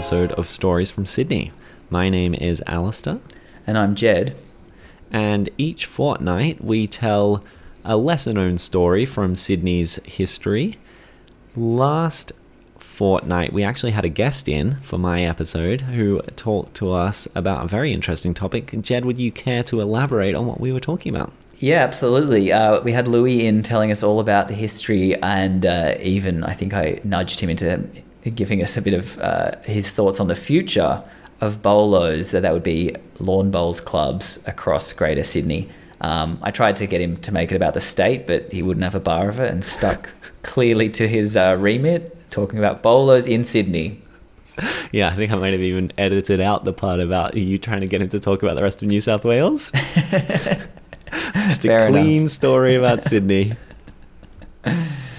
welcome to another episode of Stories from Sydney. My name is Alistair, And I'm Jed. and each fortnight we tell a lesser known story from Sydney's history. Last fortnight, we actually had a guest in for my episode who talked to us about a very interesting topic. Jed, would you care to elaborate on what we were talking about? Yeah, absolutely. Uh, we had Louis in telling us all about the history, and uh, even I think I nudged him into giving us a bit of uh, his thoughts on the future of bolos. So that would be lawn bowls clubs across Greater Sydney. Um, I tried to get him to make it about the state, but he wouldn't have a bar of it and stuck clearly to his uh, remit, talking about bolos in Sydney. Yeah, I think I might have even edited out the part about you trying to get him to talk about the rest of New South Wales. Just Fair a enough. clean story about Sydney.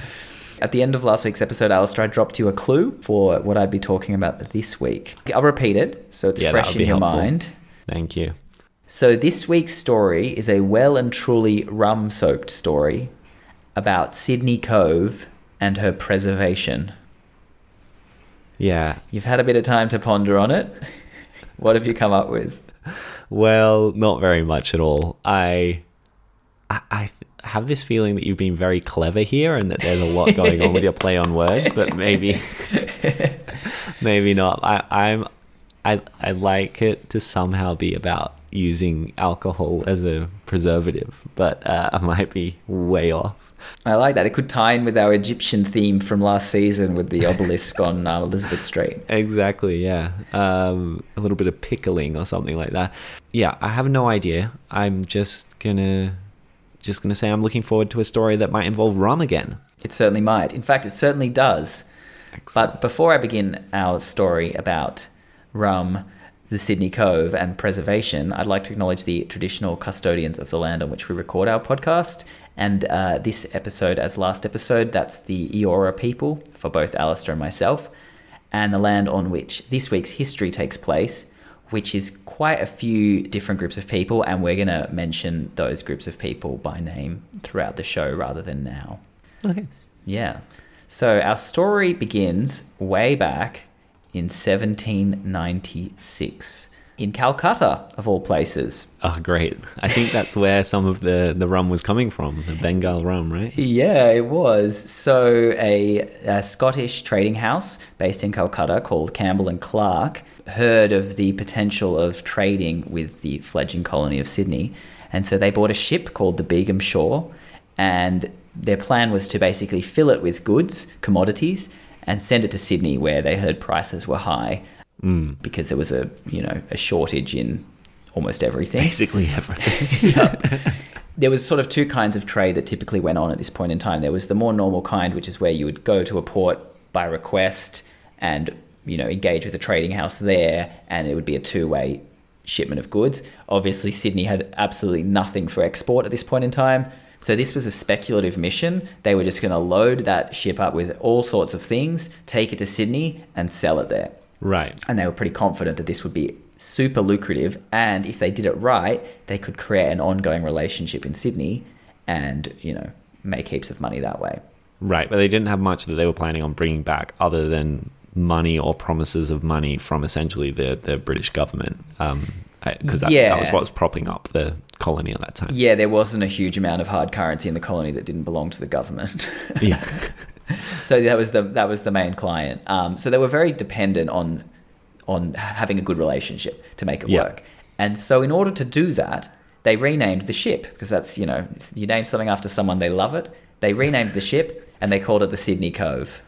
At the end of last week's episode, Alistair, I dropped you a clue for what I'd be talking about this week. I'll repeat it so it's Yeah, fresh in your helpful. mind. Thank you. So, this week's story is a well and truly rum soaked story about Sydney Cove and her preservation. Yeah. You've had a bit of time to ponder on it. What have you come up with? Well, not very much at all. I, I, I have this feeling that you've been very clever here, and that there's a lot going on with your play on words. But maybe, maybe not. I, I'm, I, I like it to somehow be about using alcohol as a preservative, but uh, I might be way off. I like that. It could tie in with our Egyptian theme from last season with the obelisk on uh, Elizabeth Street. Exactly, yeah. Um, a little bit of pickling or something like that. Yeah, I have no idea. I'm just gonna just gonna say I'm looking forward to a story that might involve rum again. It certainly might. In fact, it certainly does. Excellent. But before I begin our story about rum, the Sydney Cove, and preservation, I'd like to acknowledge the traditional custodians of the land on which we record our podcast. And uh, this episode, as last episode, that's the Eora people for both Alistair and myself, and the land on which this week's history takes place, which is quite a few different groups of people. And we're going to mention those groups of people by name throughout the show rather than now. Okay. Yeah. So our story begins way back in 1796 in Calcutta, of all places. Oh, great. I think that's where some of the, the rum was coming from, the Bengal rum, right? Yeah, it was. So a, a Scottish trading house based in Calcutta called Campbell and Clark heard of the potential of trading with the fledgling colony of Sydney, and so they bought a ship called the Begum Shaw, and their plan was to basically fill it with goods, commodities, and send it to Sydney where they heard prices were high hmm. because there was a you know a shortage in almost everything. Basically everything. there was sort of two kinds of trade that typically went on at this point in time. There was the more normal kind, which is where you would go to a port by request and you know engage with a trading house there, and it would be a two-way shipment of goods. Obviously, Sydney had absolutely nothing for export at this point in time. So this was a speculative mission. They were just going to load that ship up with all sorts of things, take it to Sydney, and sell it there right. and they were pretty confident that this would be super lucrative and if they did it right they could create an ongoing relationship in sydney and you know make heaps of money that way Right. But they didn't have much that they were planning on bringing back other than money or promises of money from essentially the, the British government. Because that, that was what was propping up the colony at that time. yeah there wasn't a huge amount of hard currency in the colony that didn't belong to the government Yeah. so that was the that was the main client um, so they were very dependent on on having a good relationship to make it Yeah. work and so in order to do that they renamed the ship because that's you know you name something after someone they love it they renamed the ship and they called it the sydney cove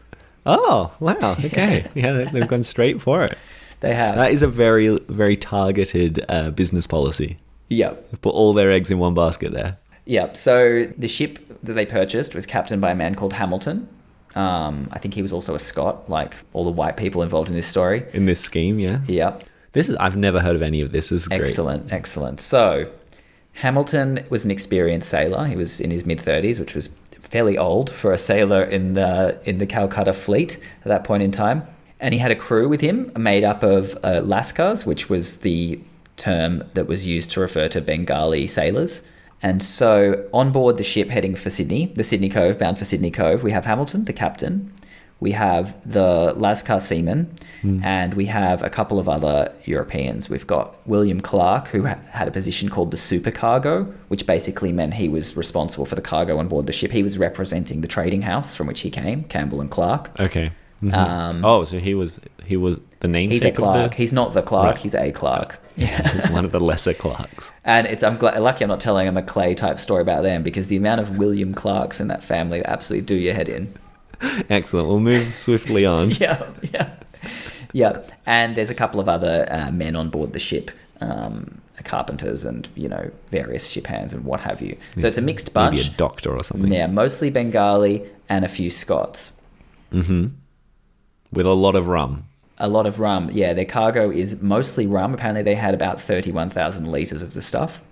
Oh, wow. Okay. Yeah, they- they've gone straight for it. they have That is a very, very targeted uh, business policy. yep They've put all their eggs in one basket there. Yep. So the ship that they purchased was captained by a man called Hamilton. Um, I think he was also a Scot, like all the white people involved in this story. In this scheme, yeah. Yep. This is I've never heard of any of this. This is great. Excellent, excellent. So Hamilton was an experienced sailor. He was in his mid thirties, which was fairly old for a sailor in the in the Calcutta fleet at that point in time. And he had a crew with him made up of uh, Lascars, which was the term that was used to refer to Bengali sailors. And so on board the ship heading for Sydney, the Sydney Cove, bound for Sydney Cove, we have Hamilton, the captain. We have the Lascar seamen, Hmm. and we have a couple of other Europeans. We've got William Clark, who ha- had a position called the supercargo, which basically meant he was responsible for the cargo on board the ship. He was representing the trading house from which he came, Campbell and Clark. Okay. Mhm. Um, oh, so he was he was the namesake He's a Clark. the. He's not the Clark. Right. He's a Clark. Yeah. He's one of the lesser Clarks. And it's I'm glad, lucky I'm not telling a Maclay type story about them because the amount of William Clarks in that family absolutely do your head in. Excellent. We'll move swiftly on. yeah, yeah, yeah. And there's a couple of other uh, men on board the ship, um, carpenters and you know various ship hands and what have you. So it's a mixed bunch. Maybe a doctor or something. Yeah, mostly Bengali and a few Scots. Mm-hmm. With a lot of rum. A lot of rum. Yeah, their cargo is mostly rum. Apparently, they had about 31,000 litres of the stuff.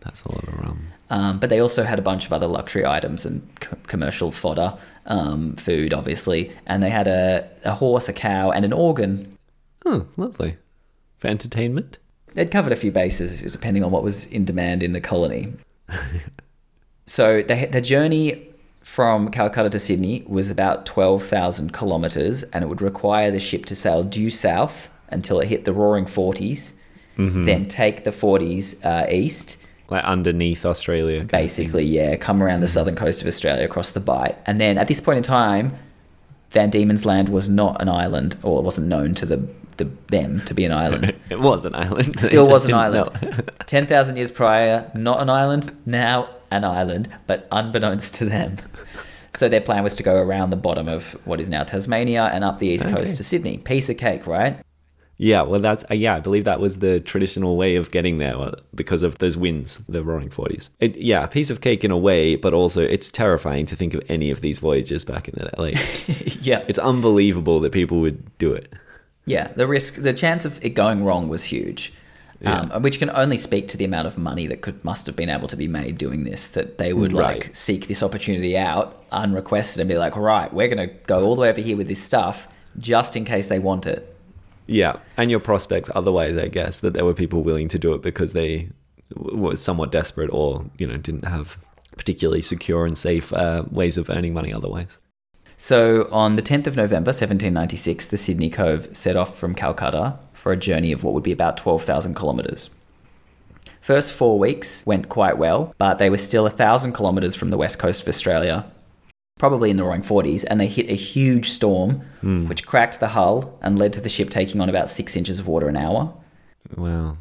That's a lot of rum. Um, but they also had a bunch of other luxury items and co- commercial fodder, um, food, obviously. And they had a, a horse, a cow, and an organ. Oh, lovely. For entertainment? They'd covered a few bases depending on what was in demand in the colony. so they, the journey from Calcutta to Sydney was about 12,000 kilometres, and it would require the ship to sail due south until it hit the roaring 40s, then take the 40s uh, east. Like underneath Australia. kind of thing. Basically, yeah, come around the mm. southern coast of Australia across the Bight. And then at this point in time, Van Diemen's Land was not an island, or it wasn't known to the, the them to be an island. It was an island. Still was an island. 10,000 years prior, not an island, now an island, but unbeknownst to them. So their plan was to go around the bottom of what is now Tasmania and up the east Okay. coast to Sydney. Piece of cake, right? Yeah, well, that's uh, yeah. I believe that was the traditional way of getting there uh, because of those winds, the Roaring Forties. It, yeah, a piece of cake in a way, but also it's terrifying to think of any of these voyages back in the like. yeah. it's unbelievable that people would do it. Yeah, the risk, the chance of it going wrong was huge, um, which can only speak to the amount of money that could must have been able to be made doing this. That they would like seek this opportunity out unrequested and be like, right, we're going to go all the way over here with this stuff just in case they want it. Yeah, and your prospects otherwise, I guess, that there were people willing to do it because they were somewhat desperate or, you know, didn't have particularly secure and safe uh, ways of earning money otherwise. So on the 10th of November, 1796, the Sydney Cove set off from Calcutta for a journey of what would be about 12,000 kilometres. First four weeks went quite well, but they were still a thousand kilometres from the west coast of Australia, probably in the roaring 40s, and they hit a huge storm which cracked the hull and led to the ship taking on about six inches of water an hour. Wow.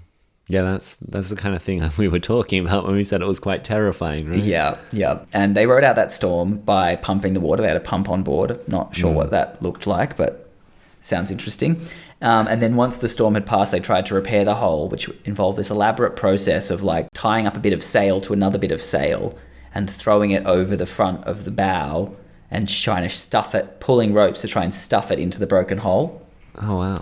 Yeah, that's that's the kind of thing we were talking about when we said it was quite terrifying, right? Yeah, yeah. And they rode out that storm by pumping the water. They had a pump on board. Not sure what that looked like, but sounds interesting. Um, and then once the storm had passed, they tried to repair the hull, which involved this elaborate process of like tying up a bit of sail to another bit of sail and throwing it over the front of the bow and trying to stuff it, pulling ropes to try and stuff it into the broken hole. Oh wow.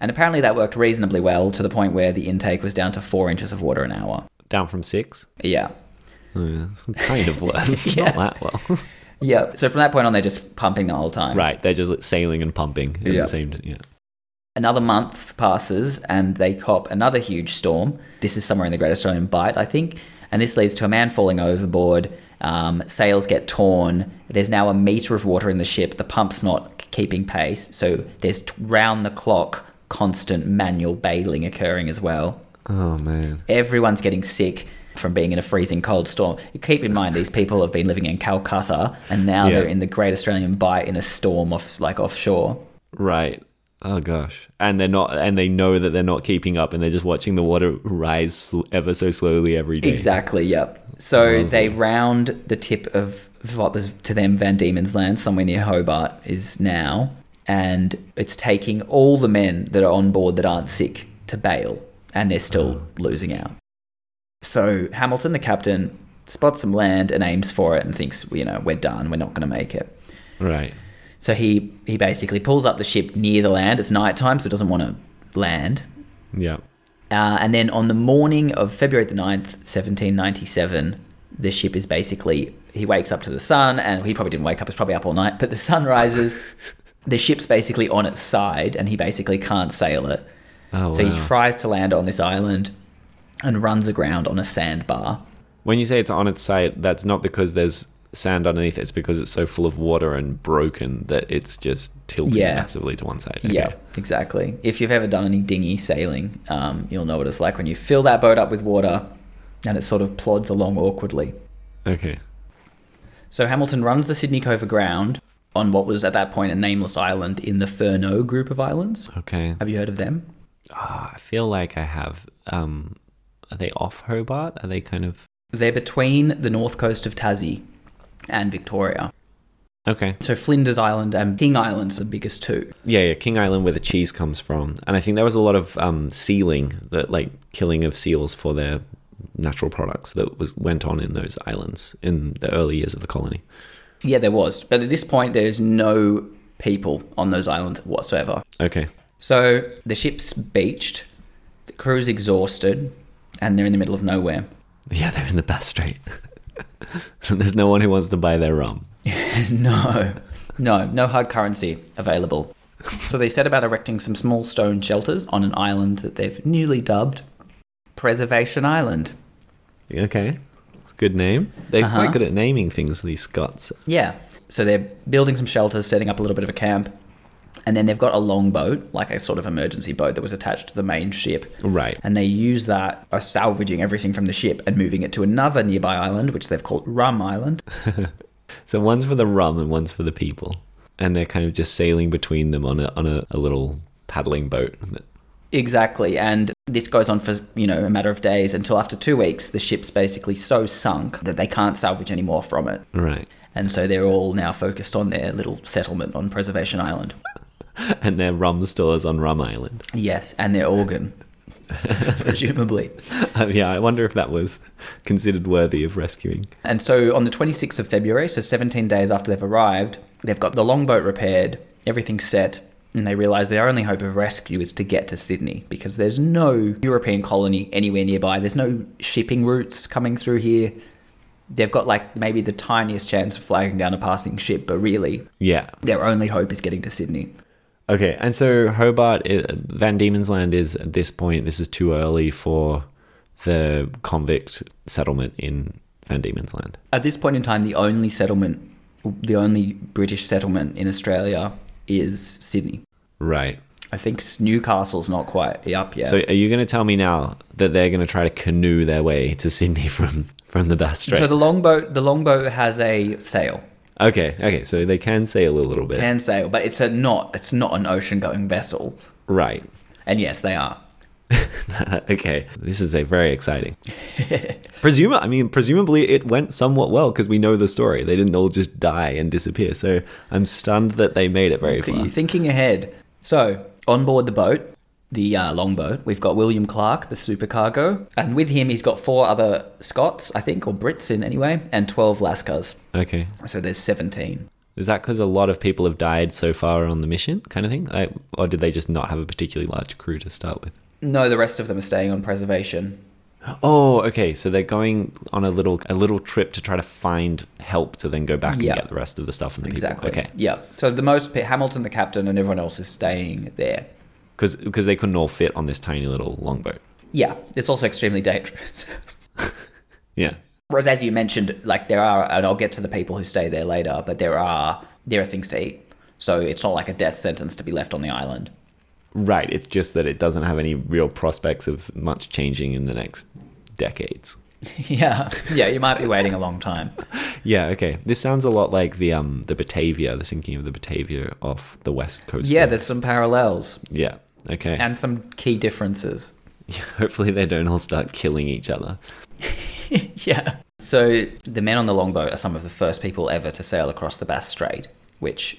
And apparently that worked reasonably well to the point where the intake was down to four inches of water an hour. Down from six? Yeah. Oh, yeah. Kind of worked. Yeah. Not that well. Yeah. So from that point on, they're just pumping the whole time. right, they're just like, sailing and pumping at Yeah. the same time. Yeah. Another month passes and they cop another huge storm. This is somewhere in the Great Australian Bight, I think. And this leads to a man falling overboard. Um, sails get torn. There's now a meter of water in the ship. The pump's not keeping pace. So there's t- round the clock constant manual bailing occurring as well. Oh man. Everyone's getting sick from being in a freezing cold storm. Keep in mind, these people have been living in Calcutta and now Yeah. they're in the Great Australian Bight in a storm off like offshore. Right. Oh gosh. And they're not and they know that they're not keeping up and they're just watching the water rise ever so slowly every day. Exactly, yep. So they round the tip of what was to them Van Diemen's Land, somewhere near Hobart, is now, and it's taking all the men that are on board that aren't sick to bail, and they're still losing out. So Hamilton, the captain, spots some land and aims for it and thinks, you know, we're done, we're not going to make it. Right. So he, he basically pulls up the ship near the land. It's nighttime, so it doesn't want to land. Yeah. Uh, and then on the morning of February the 9th, 1797, the ship is basically, he wakes up to the sun, and he probably didn't wake up, he's probably up all night, but the sun rises. the ship's basically on its side, and he basically can't sail it. Oh So wow. he tries to land on this island and runs aground on a sandbar. when you say it's on its side, that's not because there's sand underneath, it's because it's so full of water and broken that it's just tilting Yeah. massively to one side. Okay. Yeah, exactly. If you've ever done any dinghy sailing, um, you'll know what it's like when you fill that boat up with water and it sort of plods along awkwardly. Okay. So Hamilton runs the Sydney Cove aground on what was at that point a nameless island in the Furneaux group of islands. Okay. Have you heard of them? Ah, I feel like I have. Um, are they off Hobart? Are they kind of They're between the north coast of Tassie and Victoria. okay? So Flinders Island and King Island's the biggest two. Yeah, yeah. King Island, where the cheese comes from, and I think there was a lot of um, sealing, that like killing of seals for their natural products that was went on in those islands in the early years of the colony. Yeah, there was. But at this point, there's no people on those islands whatsoever. Okay. So the ship's beached, the crew's exhausted, and they're in the middle of nowhere. Yeah, they're in the Bass Strait. there's no one who wants to buy their rum. no, no, no hard currency available. So they set about erecting some small stone shelters on an island that they've newly dubbed Preservation Island. Okay. Good name. They're Uh-huh. quite good at naming things, these Scots. Yeah. So they're building some shelters, setting up a little bit of a camp, and then they've got a longboat, like a sort of emergency boat that was attached to the main ship. Right. And they use that by salvaging everything from the ship and moving it to another nearby island, which they've called Rum Island. So one's for the rum and one's for the people. And they're kind of just sailing between them on a, on a, a little paddling boat. Exactly. And this goes on for, you know, a matter of days until after two weeks, the ship's basically so sunk that they can't salvage any more from it. Right. And so they're all now focused on their little settlement on Preservation Island. And their rum stores on Rum Island. Yes, and their organ, presumably. Uh, yeah, I wonder if that was considered worthy of rescuing. And so on the 26th of February, so 17 days after they've arrived, they've got the longboat repaired, everything's set, and they realise their only hope of rescue is to get to Sydney because there's no European colony anywhere nearby. There's no shipping routes coming through here. They've got like maybe the tiniest chance of flagging down a passing ship, but really, Yeah. their only hope is getting to Sydney. Okay, and so Hobart, Van Diemen's Land is at this point, this is too early for the convict settlement in Van Diemen's Land. At this point in time, the only settlement, the only British settlement in Australia is Sydney. Right. I think Newcastle's not quite up yet. So are you going to tell me now that they're going to try to canoe their way to Sydney from, from the Bass Strait? So the longboat, the longboat has a sail, okay, okay, so they can sail a little bit. can sail, but it's a not, it's not an ocean-going vessel. Right. And yes, they are. okay, this is a very exciting. Presum- I mean, presumably it went somewhat well because we know the story. They didn't all just die and disappear. So I'm stunned that they made it very Look far. you thinking ahead. So on board the boat, the uh, longboat, we've got William Clark, the supercargo, and with him he's got four other Scots, I think, or Brits in anyway, and twelve Lascars. Okay. So there's seventeen. Is that because a lot of people have died so far on the mission, kind of thing? Like, or did they just not have a particularly large crew to start with? No, the rest of them are staying on preservation. Oh, okay. So they're going on a little a little trip to try to find help to then go back Yeah. and get the rest of the stuff and the Exactly. people. Okay. Yeah. So the most Hamilton, the captain, and everyone else is staying there. Because because they couldn't all fit on this tiny little longboat. Yeah, it's also extremely dangerous. Yeah. Whereas, as you mentioned, like there are, and I'll get to the people who stay there later, but there are there are things to eat. So it's not like a death sentence to be left on the island. Right. It's just that it doesn't have any real prospects of much changing in the next decades. yeah, yeah, you might be waiting a long time. Yeah. Okay. This sounds a lot like the um the Batavia, the sinking of the Batavia off the west coast. Yeah, there's some parallels yeah. Okay. and some key differences. Hopefully they don't all start killing each other. yeah. So the men on the longboat are some of the first people ever to sail across the Bass Strait, which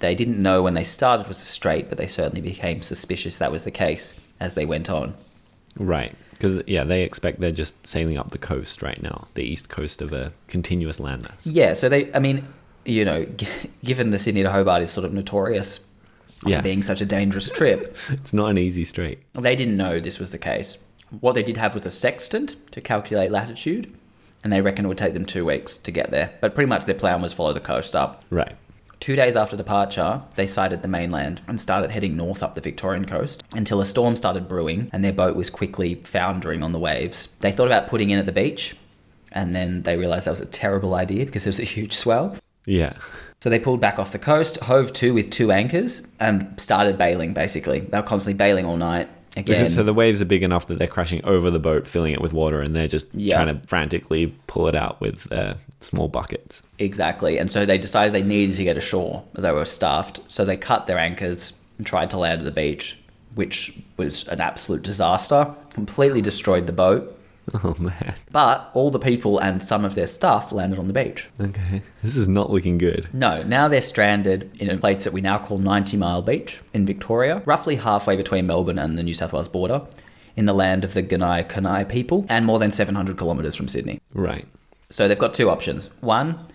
they didn't know when they started was a strait, but they certainly became suspicious that was the case as they went on. Right. Because yeah, they expect they're just sailing up the coast right now, the east coast of a continuous landmass. Yeah, so they, I mean, you know, g- given the Sydney to Hobart is sort of notorious Yeah. for being such a dangerous trip, It's not an easy strait. they didn't know this was the case. What they did have was a sextant to calculate latitude, and they reckon it would take them two weeks to get there. But pretty much their plan was follow the coast up. Right. Two days after departure, they sighted the mainland and started heading north up the Victorian coast until a storm started brewing and their boat was quickly foundering on the waves. They thought about putting in at the beach, and then they realized that was a terrible idea because there was a huge swell. Yeah. So they pulled back off the coast, hove to with two anchors, and started bailing. Basically, they were constantly bailing all night. Again, Because, so the waves are big enough that they're crashing over the boat, filling it with water, and they're just Yeah. trying to frantically pull it out with their small buckets. exactly. And so they decided they needed to get ashore. They were staffed, so they cut their anchors and tried to land at the beach, which was an absolute disaster. Completely destroyed the boat. Oh man. But all the people and some of their stuff landed on the beach. Okay. This is not looking good. No, now they're stranded in a place that we now call 90 Mile Beach in Victoria, roughly halfway between Melbourne and the New South Wales border, in the land of the Gunai Kurnai people, and more than 700 kilometres from Sydney. Right. So they've got two options. One,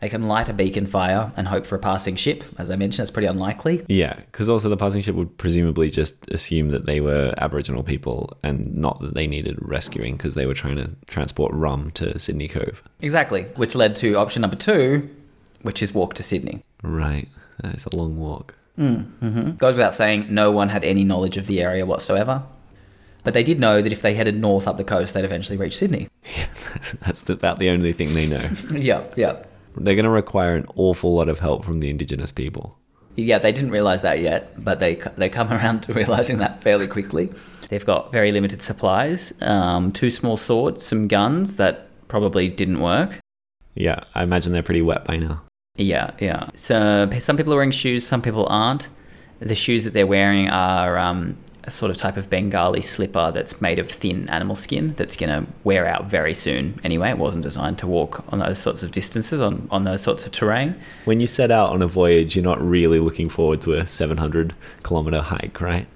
they can light a beacon fire and hope for a passing ship. As I mentioned, that's pretty unlikely. Yeah, because also the passing ship would presumably just assume that they were Aboriginal people and not that they needed rescuing because they were trying to transport rum to Sydney Cove. Exactly, which led to option number two, which is walk to Sydney. Right. Is a long walk. Mm, mm-hmm. Goes without saying, no one had any knowledge of the area whatsoever. But they did know that if they headed north up the coast, they'd eventually reach Sydney. Yeah, that's about the only thing they know. yeah, yeah. They're going to require an awful lot of help from the Indigenous people. Yeah, they didn't realize that yet, but they they come around to realizing that fairly quickly. They've got very limited supplies, um, two small swords, some guns that probably didn't work. Yeah, I imagine they're pretty wet by now. Yeah, yeah. So some people are wearing shoes, some people aren't. The shoes that they're wearing are um, a sort of type of Bengali slipper that's made of thin animal skin that's going to wear out very soon. Anyway, it wasn't designed to walk on those sorts of distances on, on those sorts of terrain. When you set out on a voyage, you're not really looking forward to a 700 kilometer hike, right?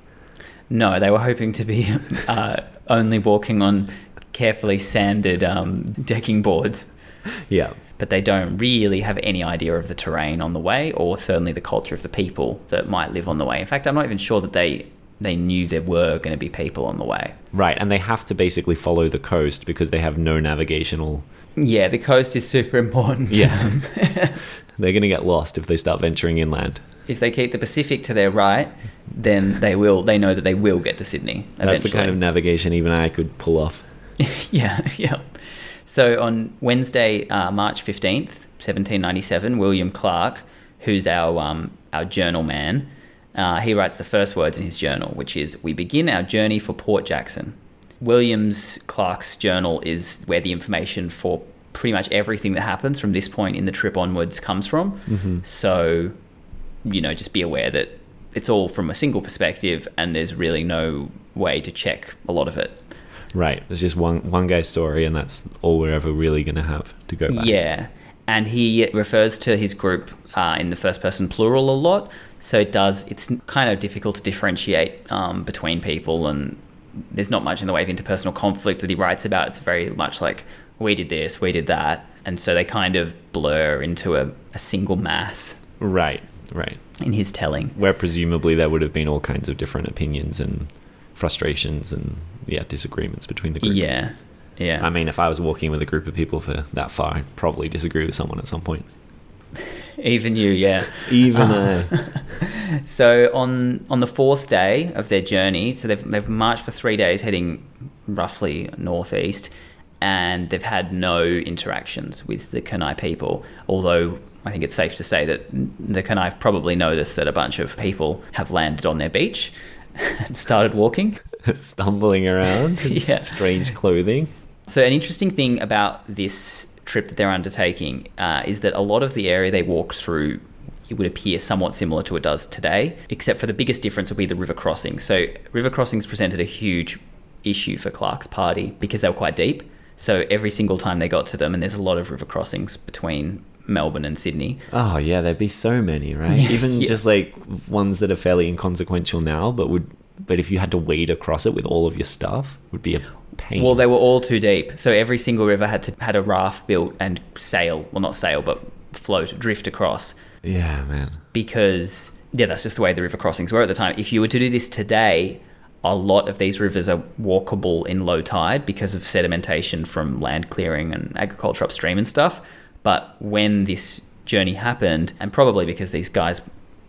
No, they were hoping to be uh, only walking on carefully sanded um, decking boards, Yeah. but they don't really have any idea of the terrain on the way, or certainly the culture of the people that might live on the way. In fact, I'm not even sure that they they knew there were going to be people on the way. Right, and they have to basically follow the coast because they have no navigational. Yeah, the coast is super important. Yeah. They're going to get lost if they start venturing inland. if they keep the Pacific to their right, then they will. They know that they will get to Sydney. That's the kind of navigation even I could pull off. yeah, yeah. So on Wednesday, uh, March fifteenth, seventeen ninety-seven, William Clark, who's our um, our journal man, uh, he writes the first words in his journal, which is, "We begin our journey for Port Jackson." Williams Clark's journal is where the information for pretty much everything that happens from this point in the trip onwards comes from. So, you know, just be aware that it's all from a single perspective, and there's really no way to check a lot of it. Right, there's just one one guy's story, and that's all we're ever really going to have to go back. Yeah. And he refers to his group uh, in the first person plural a lot. So it does, it's kind of difficult to differentiate um, between people. And there's not much in the way of interpersonal conflict that he writes about. It's very much like, we did this, we did that. And so they kind of blur into a, a single mass Right, right. in his telling. Where presumably there would have been all kinds of different opinions and frustrations and yeah disagreements between the group. Yeah. Yeah. I mean, if I was walking with a group of people for that far, I'd probably disagree with someone at some point. Even you, yeah. Even I. So on on the fourth day of their journey, so they've they've marched for three days, heading roughly northeast, and they've had no interactions with the Kurnai people. Although I think it's safe to say that the Kurnai have probably noticed that a bunch of people have landed on their beach and started walking. stumbling around in Yeah. strange clothing. So, an interesting thing about this trip that they're undertaking uh, is that a lot of the area they walk through it would appear somewhat similar to it does today, except for the biggest difference would be the river crossings. So, river crossings presented a huge issue for Clark's party because they were quite deep. So, every single time they got to them, and there's a lot of river crossings between Melbourne and Sydney. Oh yeah, there'd be so many, right? Yeah. Even Yeah. just like ones that are fairly inconsequential now, but would but if you had to wade across it with all of your stuff, would be a pain. Well, they were all too deep. So every single river had to had a raft built and sail, well, not sail, but float, drift across. yeah, man. because yeah, that's just the way the river crossings were at the time. If you were to do this today, a lot of these rivers are walkable in low tide because of sedimentation from land clearing and agriculture upstream and stuff. But when this journey happened, and probably because these guys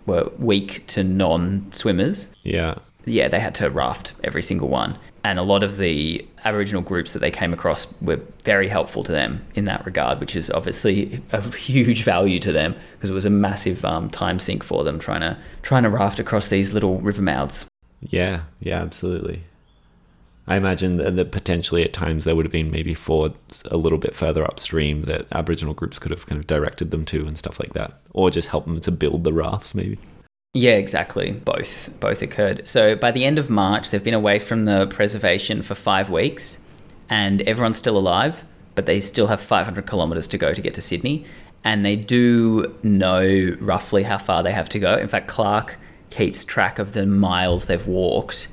were weak to non swimmers, Yeah. yeah, they had to raft every single one. And a lot of the Aboriginal groups that they came across were very helpful to them in that regard, which is obviously of huge value to them because it was a massive um, time sink for them trying to trying to raft across these little river mouths. Yeah, yeah, absolutely. I imagine that, that potentially at times there would have been maybe fords a little bit further upstream that Aboriginal groups could have kind of directed them to and stuff like that, or just help them to build the rafts, maybe. Yeah, exactly. Both both occurred. So by the end of March, they've been away from the preservation for five weeks, and everyone's still alive, but they still have 500 kilometers to go to get to Sydney, and they do know roughly how far they have to go. In fact, Clark keeps track of the miles they've walked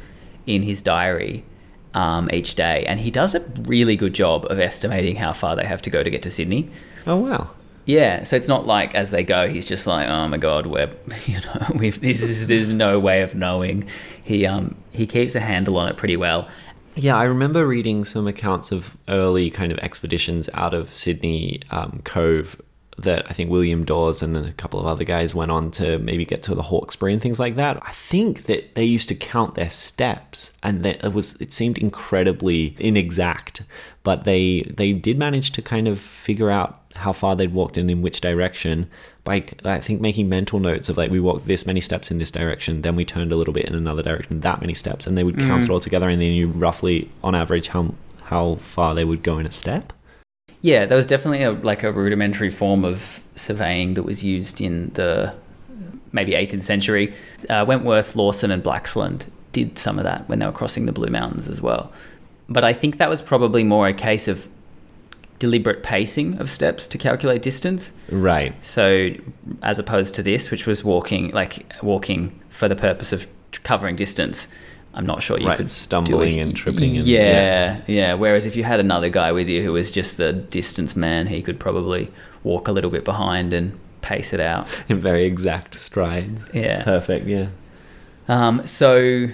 in his diary um, each day, and he does a really good job of estimating how far they have to go to get to Sydney. Oh wow! Yeah, so it's not like as they go, he's just like, oh my god, we're you know, we've this is there's no way of knowing. He um he keeps a handle on it pretty well. Yeah, I remember reading some accounts of early kind of expeditions out of Sydney um, Cove that I think William Dawes and a couple of other guys went on to maybe get to the Hawkesbury and things like that. I think that they used to count their steps, and that it was it seemed incredibly inexact, but they they did manage to kind of figure out how far they'd walked and in which direction by I think making mental notes of like we walked this many steps in this direction, then we turned a little bit in another direction, that many steps, and they would count it all together, and they knew roughly on average how how far they would go in a step. Yeah, there was definitely a like a rudimentary form of surveying that was used in the maybe 18th century. Uh, Wentworth, Lawson, and Blaxland did some of that when they were crossing the Blue Mountains as well. But I think that was probably more a case of deliberate pacing of steps to calculate distance. Right. So as opposed to this, which was walking like walking for the purpose of covering distance. I'm not sure you right. could stumbling and tripping. And, yeah, yeah, Whereas if you had another guy with you who was just the distance man, he could probably walk a little bit behind and pace it out. in very exact strides. Yeah. Perfect. Yeah. Um, so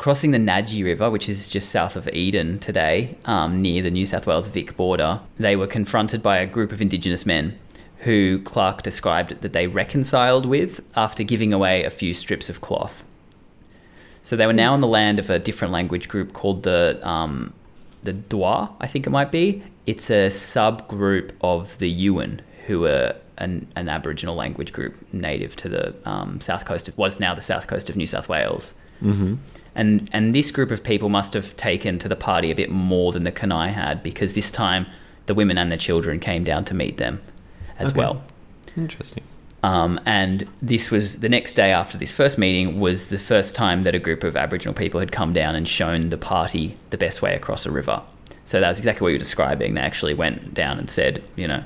crossing the Nadgee River, which is just south of Eden today, um, near the New South Wales Vic border, they were confronted by a group of Indigenous men who Clark described that they reconciled with after giving away a few strips of cloth. So they were now on the land of a different language group called the um, the Dwa, I think it might be. It's a subgroup of the Yuin, who are an, an Aboriginal language group native to the um, south coast of what's now the south coast of New South Wales. Mm-hmm. And and this group of people must have taken to the party a bit more than the Kurnai had because this time the women and the children came down to meet them as Okay. well. Interesting. Um, and this was the next day after this first meeting was the first time that a group of Aboriginal people had come down and shown the party the best way across a river. So that was exactly what you were describing. They actually went down and said, you know,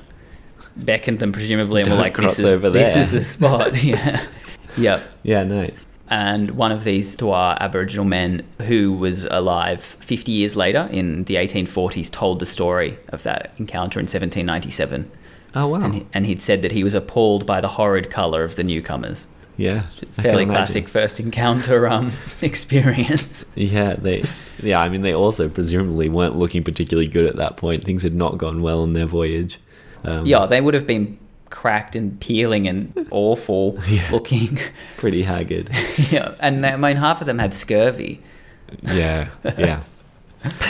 beckoned them presumably and were Don't like, "This cross is over this there." is the spot." yeah, yep. Yeah. Nice. And one of these Dwa Aboriginal men who was alive 50 years later in the 1840s told the story of that encounter in 1797. Oh wow. And, he, and he'd said that he was appalled by the horrid colour of the newcomers. yeah. Fairly classic first encounter um, experience. Yeah, they. Yeah, I mean, they also presumably weren't looking particularly good at that point. Things had not gone well on their voyage. Um, Yeah, they would have been cracked and peeling and awful Yeah. looking. pretty haggard. yeah, and I mean, half of them had scurvy. Yeah, yeah.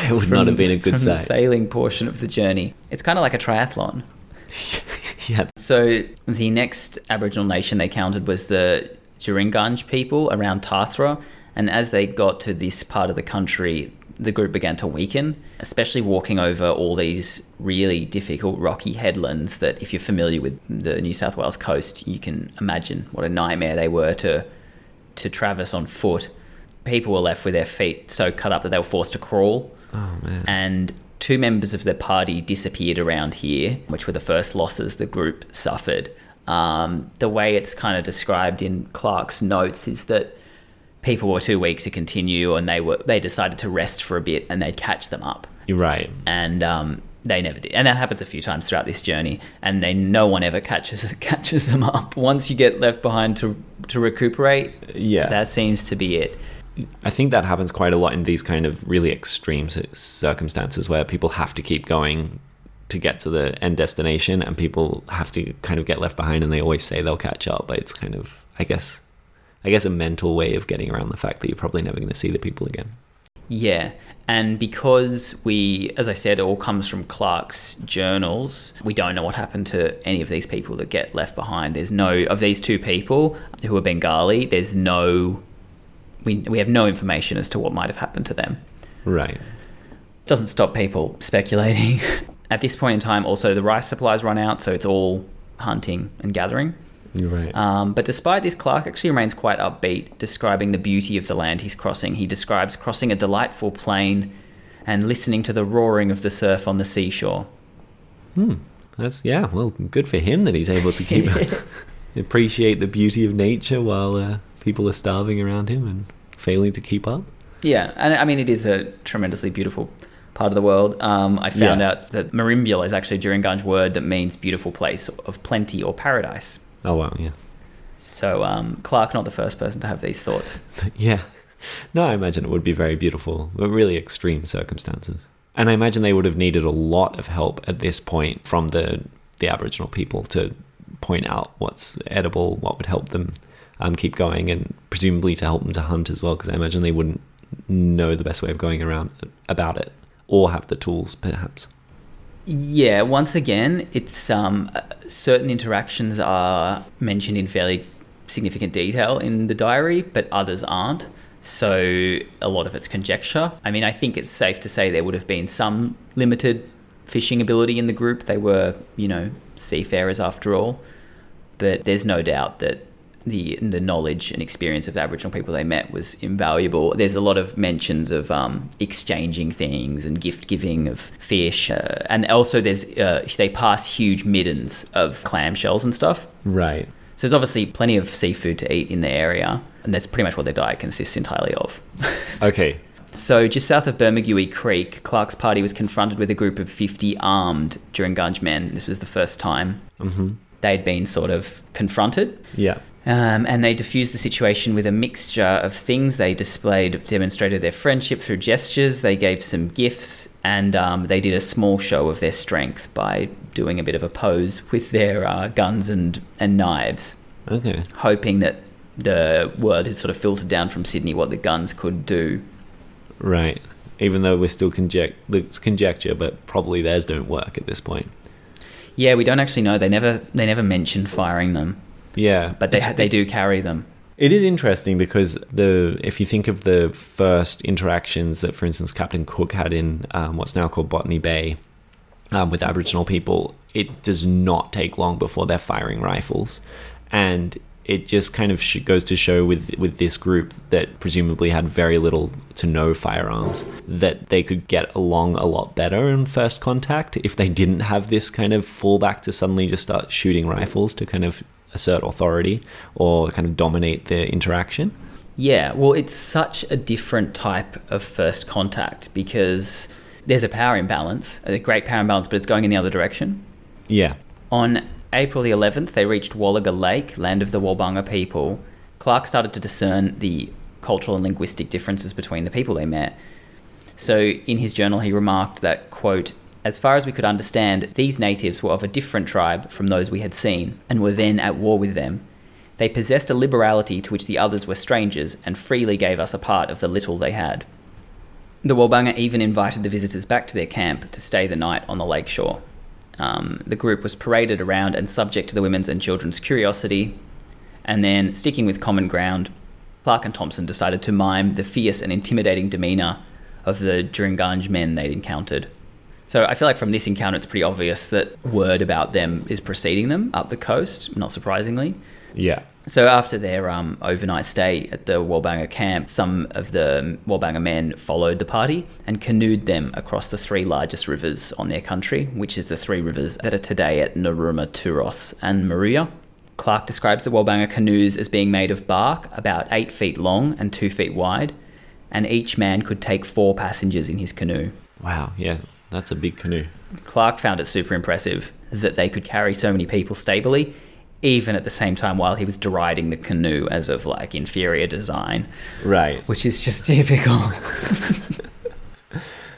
It would not have been a good from sight. sailing portion of the journey. It's kind of like a triathlon. yeah, So the next Aboriginal nation they counted was the Djiringanj people around Tathra, and as they got to this part of the country, the group began to weaken, especially walking over all these really difficult rocky headlands that if you're familiar with the New South Wales coast, you can imagine what a nightmare they were to to traverse on foot. People were left with their feet so cut up that they were forced to crawl Oh man. and two members of their party disappeared around here, which were the first losses the group suffered. Um, the way it's kind of described in Clark's notes is that people were too weak to continue, and they were they decided to rest for a bit, and they'd catch them up, You're right. and um, they never did. And that happens a few times throughout this journey, and they no one ever catches catches them up. Once you get left behind to to recuperate, Yeah. that seems to be it. I think that happens quite a lot in these kind of really extreme circumstances where people have to keep going to get to the end destination and people have to kind of get left behind and they always say they'll catch up, but it's kind of, I guess, I guess, a mental way of getting around the fact that you're probably never going to see the people again. Yeah. And because we, as I said, it all comes from Clark's journals, we don't know what happened to any of these people that get left behind. There's no, of these two people who are Bengali, there's no, we, we have no information as to what might have happened to them. Right. Doesn't stop people speculating. At this point in time, also the rice supplies run out, so it's all hunting and gathering. Right. Um, but despite this, Clark actually remains quite upbeat, describing the beauty of the land he's crossing. He describes crossing a delightful plain and listening to the roaring of the surf on the seashore. Hmm. That's yeah. Well, good for him that he's able to keep appreciate the beauty of nature while uh, people are starving around him and failing to keep up. Yeah, and I mean it is a tremendously beautiful part of the world. Um, I found Yeah. out that Merimbula is actually a Djiringanj word that means beautiful place of plenty or paradise. Oh wow, yeah, So um, Clark, not the first person to have these thoughts. yeah. No, I imagine it would be very beautiful, but really extreme circumstances. And I imagine they would have needed a lot of help at this point from the the Aboriginal people to point out what's edible, what would help them um, keep going, and presumably to help them to hunt as well, because I imagine they wouldn't know the best way of going around about it or have the tools, perhaps. Yeah, once again, it's um, uh, certain interactions are mentioned in fairly significant detail in the diary, but others aren't. So a lot of it's conjecture. I mean, I think it's safe to say there would have been some limited fishing ability in the group. They were, you know, seafarers after all. But there's no doubt that the the knowledge and experience of the Aboriginal people they met was invaluable. There's a lot of mentions of um, exchanging things and gift giving of fish, uh, and also there's uh, they pass huge middens of clam shells and stuff. Right. So there's obviously plenty of seafood to eat in the area, and that's pretty much what their diet consists entirely of. Okay. So, just south of Bermagui Creek, Clark's party was confronted with a group of 50 armed Djiringanj men. This was the first time hmm they'd been sort of confronted. Yeah. Um, and they diffused the situation with a mixture of things. They displayed, demonstrated their friendship through gestures. They gave some gifts, and um, they did a small show of their strength by doing a bit of a pose with their uh, guns and, and knives, Okay. hoping that the word had sort of filtered down from Sydney what the guns could do. Right. Even though we're still conject it's conjecture, but probably theirs don't work at this point. Yeah, we don't actually know. They never they never mentioned firing them, Yeah, but they they do carry them. It is interesting because the if you think of the first interactions that, for instance, Captain Cook had in um, what's now called Botany Bay um, with Aboriginal people, it does not take long before they're firing rifles, and it just kind of goes to show with with this group that presumably had very little to no firearms that they could get along a lot better in first contact if they didn't have this kind of fallback to suddenly just start shooting rifles to kind of assert authority or kind of dominate the interaction. Yeah, well, it's such a different type of first contact because there's a power imbalance, a great power imbalance, but it's going in the other direction. Yeah. On April the 11th, they reached Wallaga Lake, land of the Walbanga people. Clark started to discern the cultural and linguistic differences between the people they met. So, in his journal, he remarked that, quote, as far as we could understand, these natives were of a different tribe from those we had seen, and were then at war with them. They possessed a liberality to which the others were strangers, and freely gave us a part of the little they had. The Walbanga even invited the visitors back to their camp to stay the night on the lake shore. Um, the group was paraded around and subject to the women's and children's curiosity. And then, sticking with common ground, Clark and Thompson decided to mime the fierce and intimidating demeanour of the Djiringanj men they'd encountered. So I feel like from this encounter, it's pretty obvious that word about them is preceding them up the coast, not surprisingly. Yeah. So after their um, overnight stay at the Walbanga camp, some of the Walbanga men followed the party and canoed them across the three largest rivers on their country, which is the three rivers that are today at Narooma, Tuross, and Moruya. Clark describes the Walbanga canoes as being made of bark, about eight feet long and two feet wide, and each man could take four passengers in his canoe. Wow. Yeah. That's a big canoe. Clark found it super impressive that they could carry so many people stably, even at the same time while he was deriding the canoe as of like inferior design, Right. which is just typical.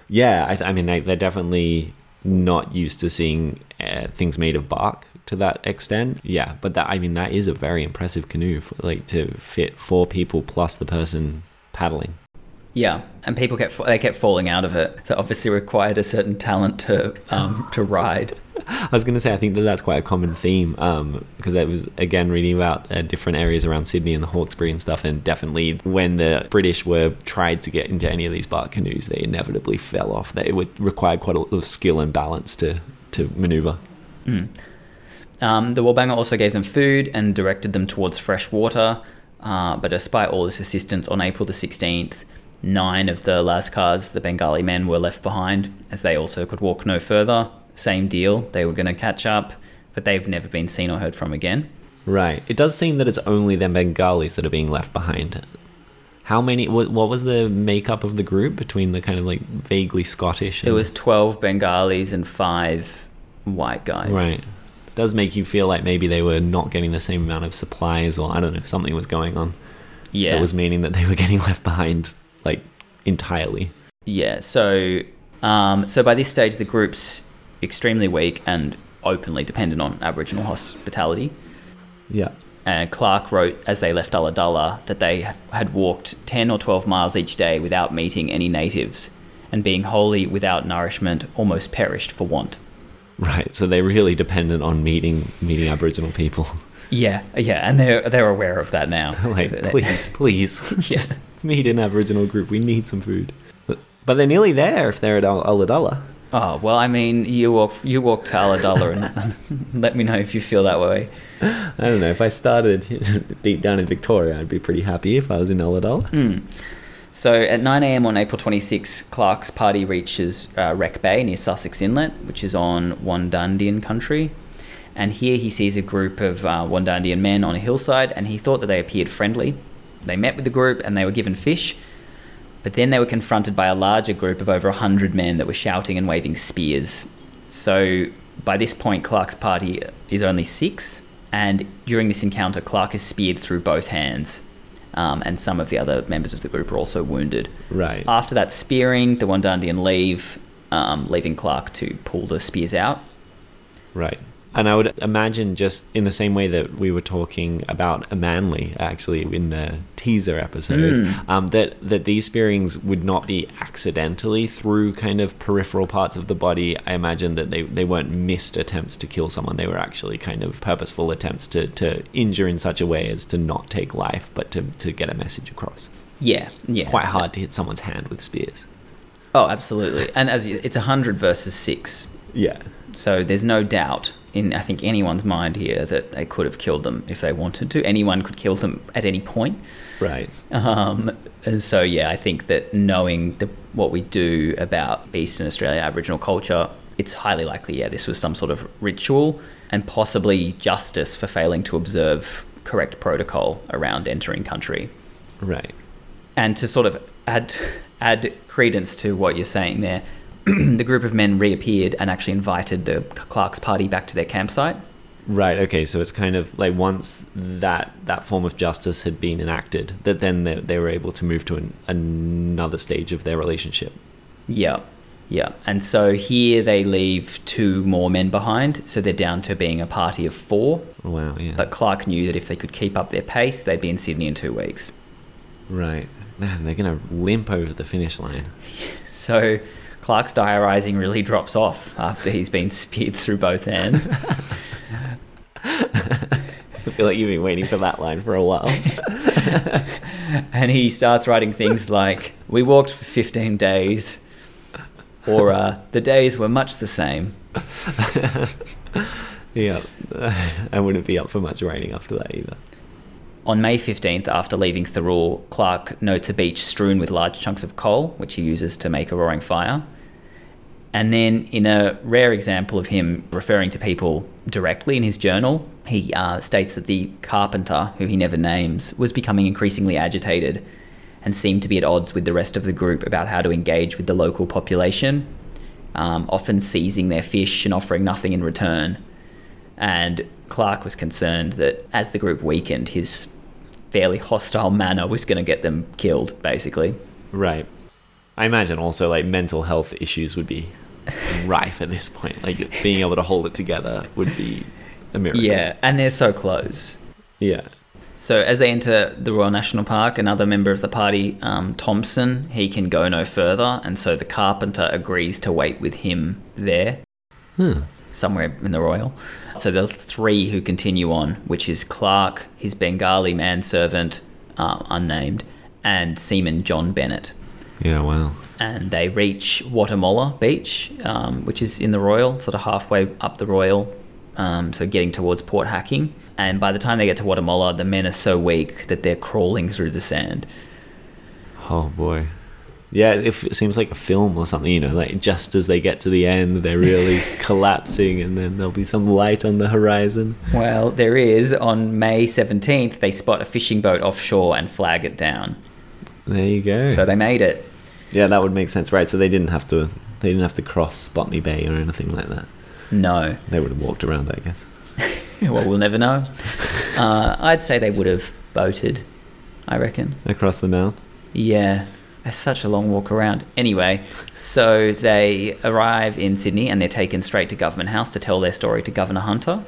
Yeah. I, th- I mean, they, they're definitely not used to seeing uh, things made of bark to that extent. Yeah, but that I mean that is a very impressive canoe, for, like to fit four people plus the person paddling. Yeah, and people kept they kept falling out of it, so obviously required a certain talent to um, to ride. I was going to say I think that that's quite a common theme um, because I was again reading about uh, different areas around Sydney and the Hawkesbury and stuff, and definitely when the British were tried to get into any of these bark canoes, they inevitably fell off. They would require quite a lot of skill and balance to to maneuver. Mm. Um, the Walbanga also gave them food and directed them towards fresh water. Uh, but despite all this assistance, on April the 16th, nine of the Lascars, the Bengali men, were left behind as they also could walk no further. Same deal, they were going to catch up, but they've never been seen or heard from again. Right. It does seem that it's only the Bengalis that are being left behind. How many? What, what was the makeup of the group between the kind of like vaguely Scottish? It was 12 Bengalis and five white guys. Right. It does make you feel like maybe they were not getting the same amount of supplies, or I don't know, something was going on. Yeah. That was meaning that they were getting left behind, like entirely. Yeah. So, um, so by this stage, the group's extremely weak and openly dependent on Aboriginal hospitality. Yeah. And Clark wrote as they left Ulladulla that they had walked 10 or 12 miles each day without meeting any natives, and being wholly without nourishment, almost perished for want. Right. So they're really dependent on meeting meeting Aboriginal people. Yeah, yeah, and they're they're aware of that now. like, please, please, just meet an Aboriginal group. We need some food. But, they're nearly there if they're at Ul- Ulladulla. Oh well, I mean, you walk you walk to Ulladulla and let me know if you feel that way. I don't know. If I started deep down in Victoria, I'd be pretty happy if I was in Ulladulla. Hmm. So at 9 a.m. on April 26, Clark's party reaches uh, Wreck Bay near Sussex Inlet, which is on Wandandian country. And here he sees a group of uh, Wandandian men on a hillside, and he thought that they appeared friendly. They met with the group and they were given fish, but then they were confronted by a larger group of over 100 men that were shouting and waving spears. So by this point, Clark's party is only six, and during this encounter, Clark is speared through both hands. Um, and some of the other members of the group are also wounded. Right. After that spearing, the Wandandian leave, um, leaving Clark to pull the spears out. Right. And I would imagine just in the same way that we were talking about a Manly actually in the teaser episode, Mm. um, that that these spearings would not be accidentally through kind of peripheral parts of the body. I imagine that they, they weren't missed attempts to kill someone. They were actually kind of purposeful attempts to, to injure in such a way as to not take life, but to, to get a message across. Yeah, yeah. Quite hard to hit someone's hand with spears. Oh, absolutely. And as you, it's a hundred versus six, Yeah. so there's no doubt in I think anyone's mind here that they could have killed them if they wanted to. Anyone could kill them at any point. Right. Um, and so yeah, I think that knowing the, what we do about Eastern Australia Aboriginal culture, it's highly likely yeah this was some sort of ritual and possibly justice for failing to observe correct protocol around entering country. Right. And to sort of add add credence to what you're saying there, the group of men reappeared and actually invited the Clark's party back to their campsite. Right. Okay. So it's kind of like once that that form of justice had been enacted, that then they, they were able to move to an, another stage of their relationship. Yeah, yeah. And so here they leave two more men behind, so they're down to being a party of four. Oh, wow. Yeah. But Clark knew that if they could keep up their pace, they'd be in Sydney in two weeks. right. Man, they're gonna limp over the finish line. So Clark's diarising really drops off after he's been speared through both hands. I feel like you've been waiting for that line for a while. and he starts writing things like, We walked for 15 days, or uh, The days were much the same. yeah. I wouldn't be up for much writing after that either. On May 15th, after leaving Thirroul, Clark notes a beach strewn with large chunks of coal, which he uses to make a roaring fire. And then, in a rare example of him referring to people directly in his journal, he uh, states that the carpenter, who he never names, was becoming increasingly agitated and seemed to be at odds with the rest of the group about how to engage with the local population, um, often seizing their fish and offering nothing in return. And Clark was concerned that as the group weakened, his fairly hostile manner was going to get them killed, basically. Right. I imagine also like mental health issues would be rife at this point. Like being able to hold it together would be a miracle. Yeah, and they're so close. Yeah. So as they enter the Royal National Park, another member of the party, um, Thompson, he can go no further, and so the carpenter agrees to wait with him there, Hmm. somewhere in the Royal. So there's three who continue on, which is Clark, his Bengali manservant, uh, unnamed, and seaman John Bennett. Yeah, wow. And they reach Wattamolla Beach, um, which is in the Royal, sort of halfway up the Royal, um, so getting towards Port Hacking. And by the time they get to Wattamolla, the men are so weak that they're crawling through the sand. Oh boy. Yeah, if it seems like a film or something, you know, like just as they get to the end, they're really collapsing, and then there'll be some light on the horizon. Well, there is. On May 17th, they spot a fishing boat offshore and flag it down. There you go. So they made it. Yeah, that would make sense, right? So they didn't have to, they didn't have to cross Botany Bay or anything like that. No. They would have walked around, I guess. well, we'll never know. Uh, I'd say they would have boated, I reckon. Across the mouth. Yeah, it's such a long walk around. Anyway, so they arrive in Sydney and they're taken straight to Government House to tell their story to Governor Hunter.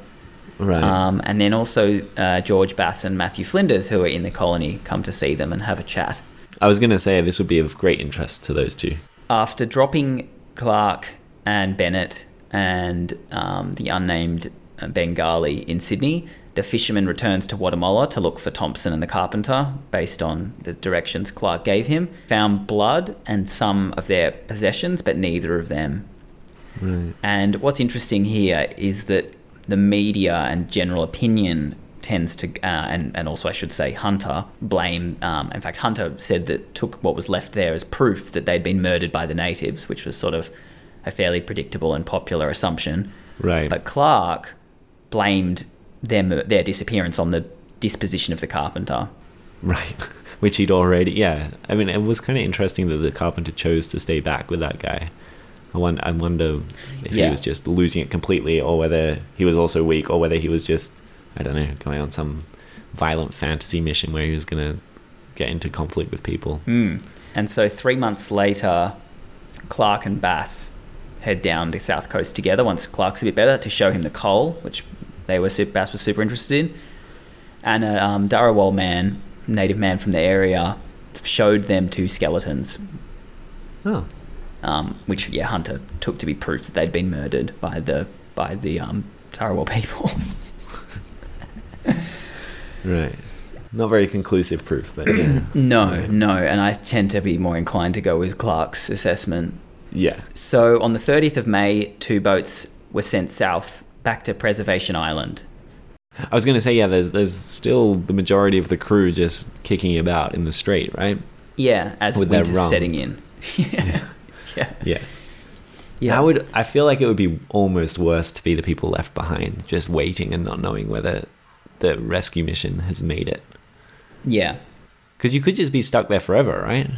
Right. Um, and then also uh, George Bass and Matthew Flinders, who are in the colony, come to see them and have a chat. I was going to say this would be of great interest to those two. After dropping Clark and Bennett and um, the unnamed Bengali in Sydney, the fisherman returns to Wattamolla to look for Thompson and the carpenter based on the directions Clark gave him. Found blood and some of their possessions, but neither of them. Right. And what's interesting here is that the media and general opinion tends to, uh, and, and also I should say Hunter, blame. Um, in fact, Hunter said that took what was left there as proof that they'd been murdered by the natives, which was sort of a fairly predictable and popular assumption. Right. But Clark blamed their, their disappearance on the disposition of the carpenter. Right. Which he'd already, yeah. I mean, it was kind of interesting that the carpenter chose to stay back with that guy. I wonder, I wonder if Yeah. he was just losing it completely or whether he was also weak or whether he was just, I don't know, going on some violent fantasy mission where he was going to get into conflict with people. Mm. And so three months later, Clark and Bass head down the south coast together once Clark's a bit better to show him the coal, which they were super, Bass was super interested in. And a um, Darawal man, native man from the area, showed them two skeletons, Oh. um, which yeah Hunter took to be proof that they'd been murdered by the by the um, Darawal people. Right. Not very conclusive proof, but yeah. no, no, and I tend to be more inclined to go with Clark's assessment. yeah. So on the 30th of May, two boats were sent south back to Preservation Island. I was going to say, yeah, there's, there's still the majority of the crew just kicking about in the strait, right? Yeah, as With winter's rum. setting in. yeah. yeah. Yeah. Yeah. I would. I feel like it would be almost worse to be the people left behind, just waiting and not knowing whether the rescue mission has made it. Yeah. Because you could just be stuck there forever, right?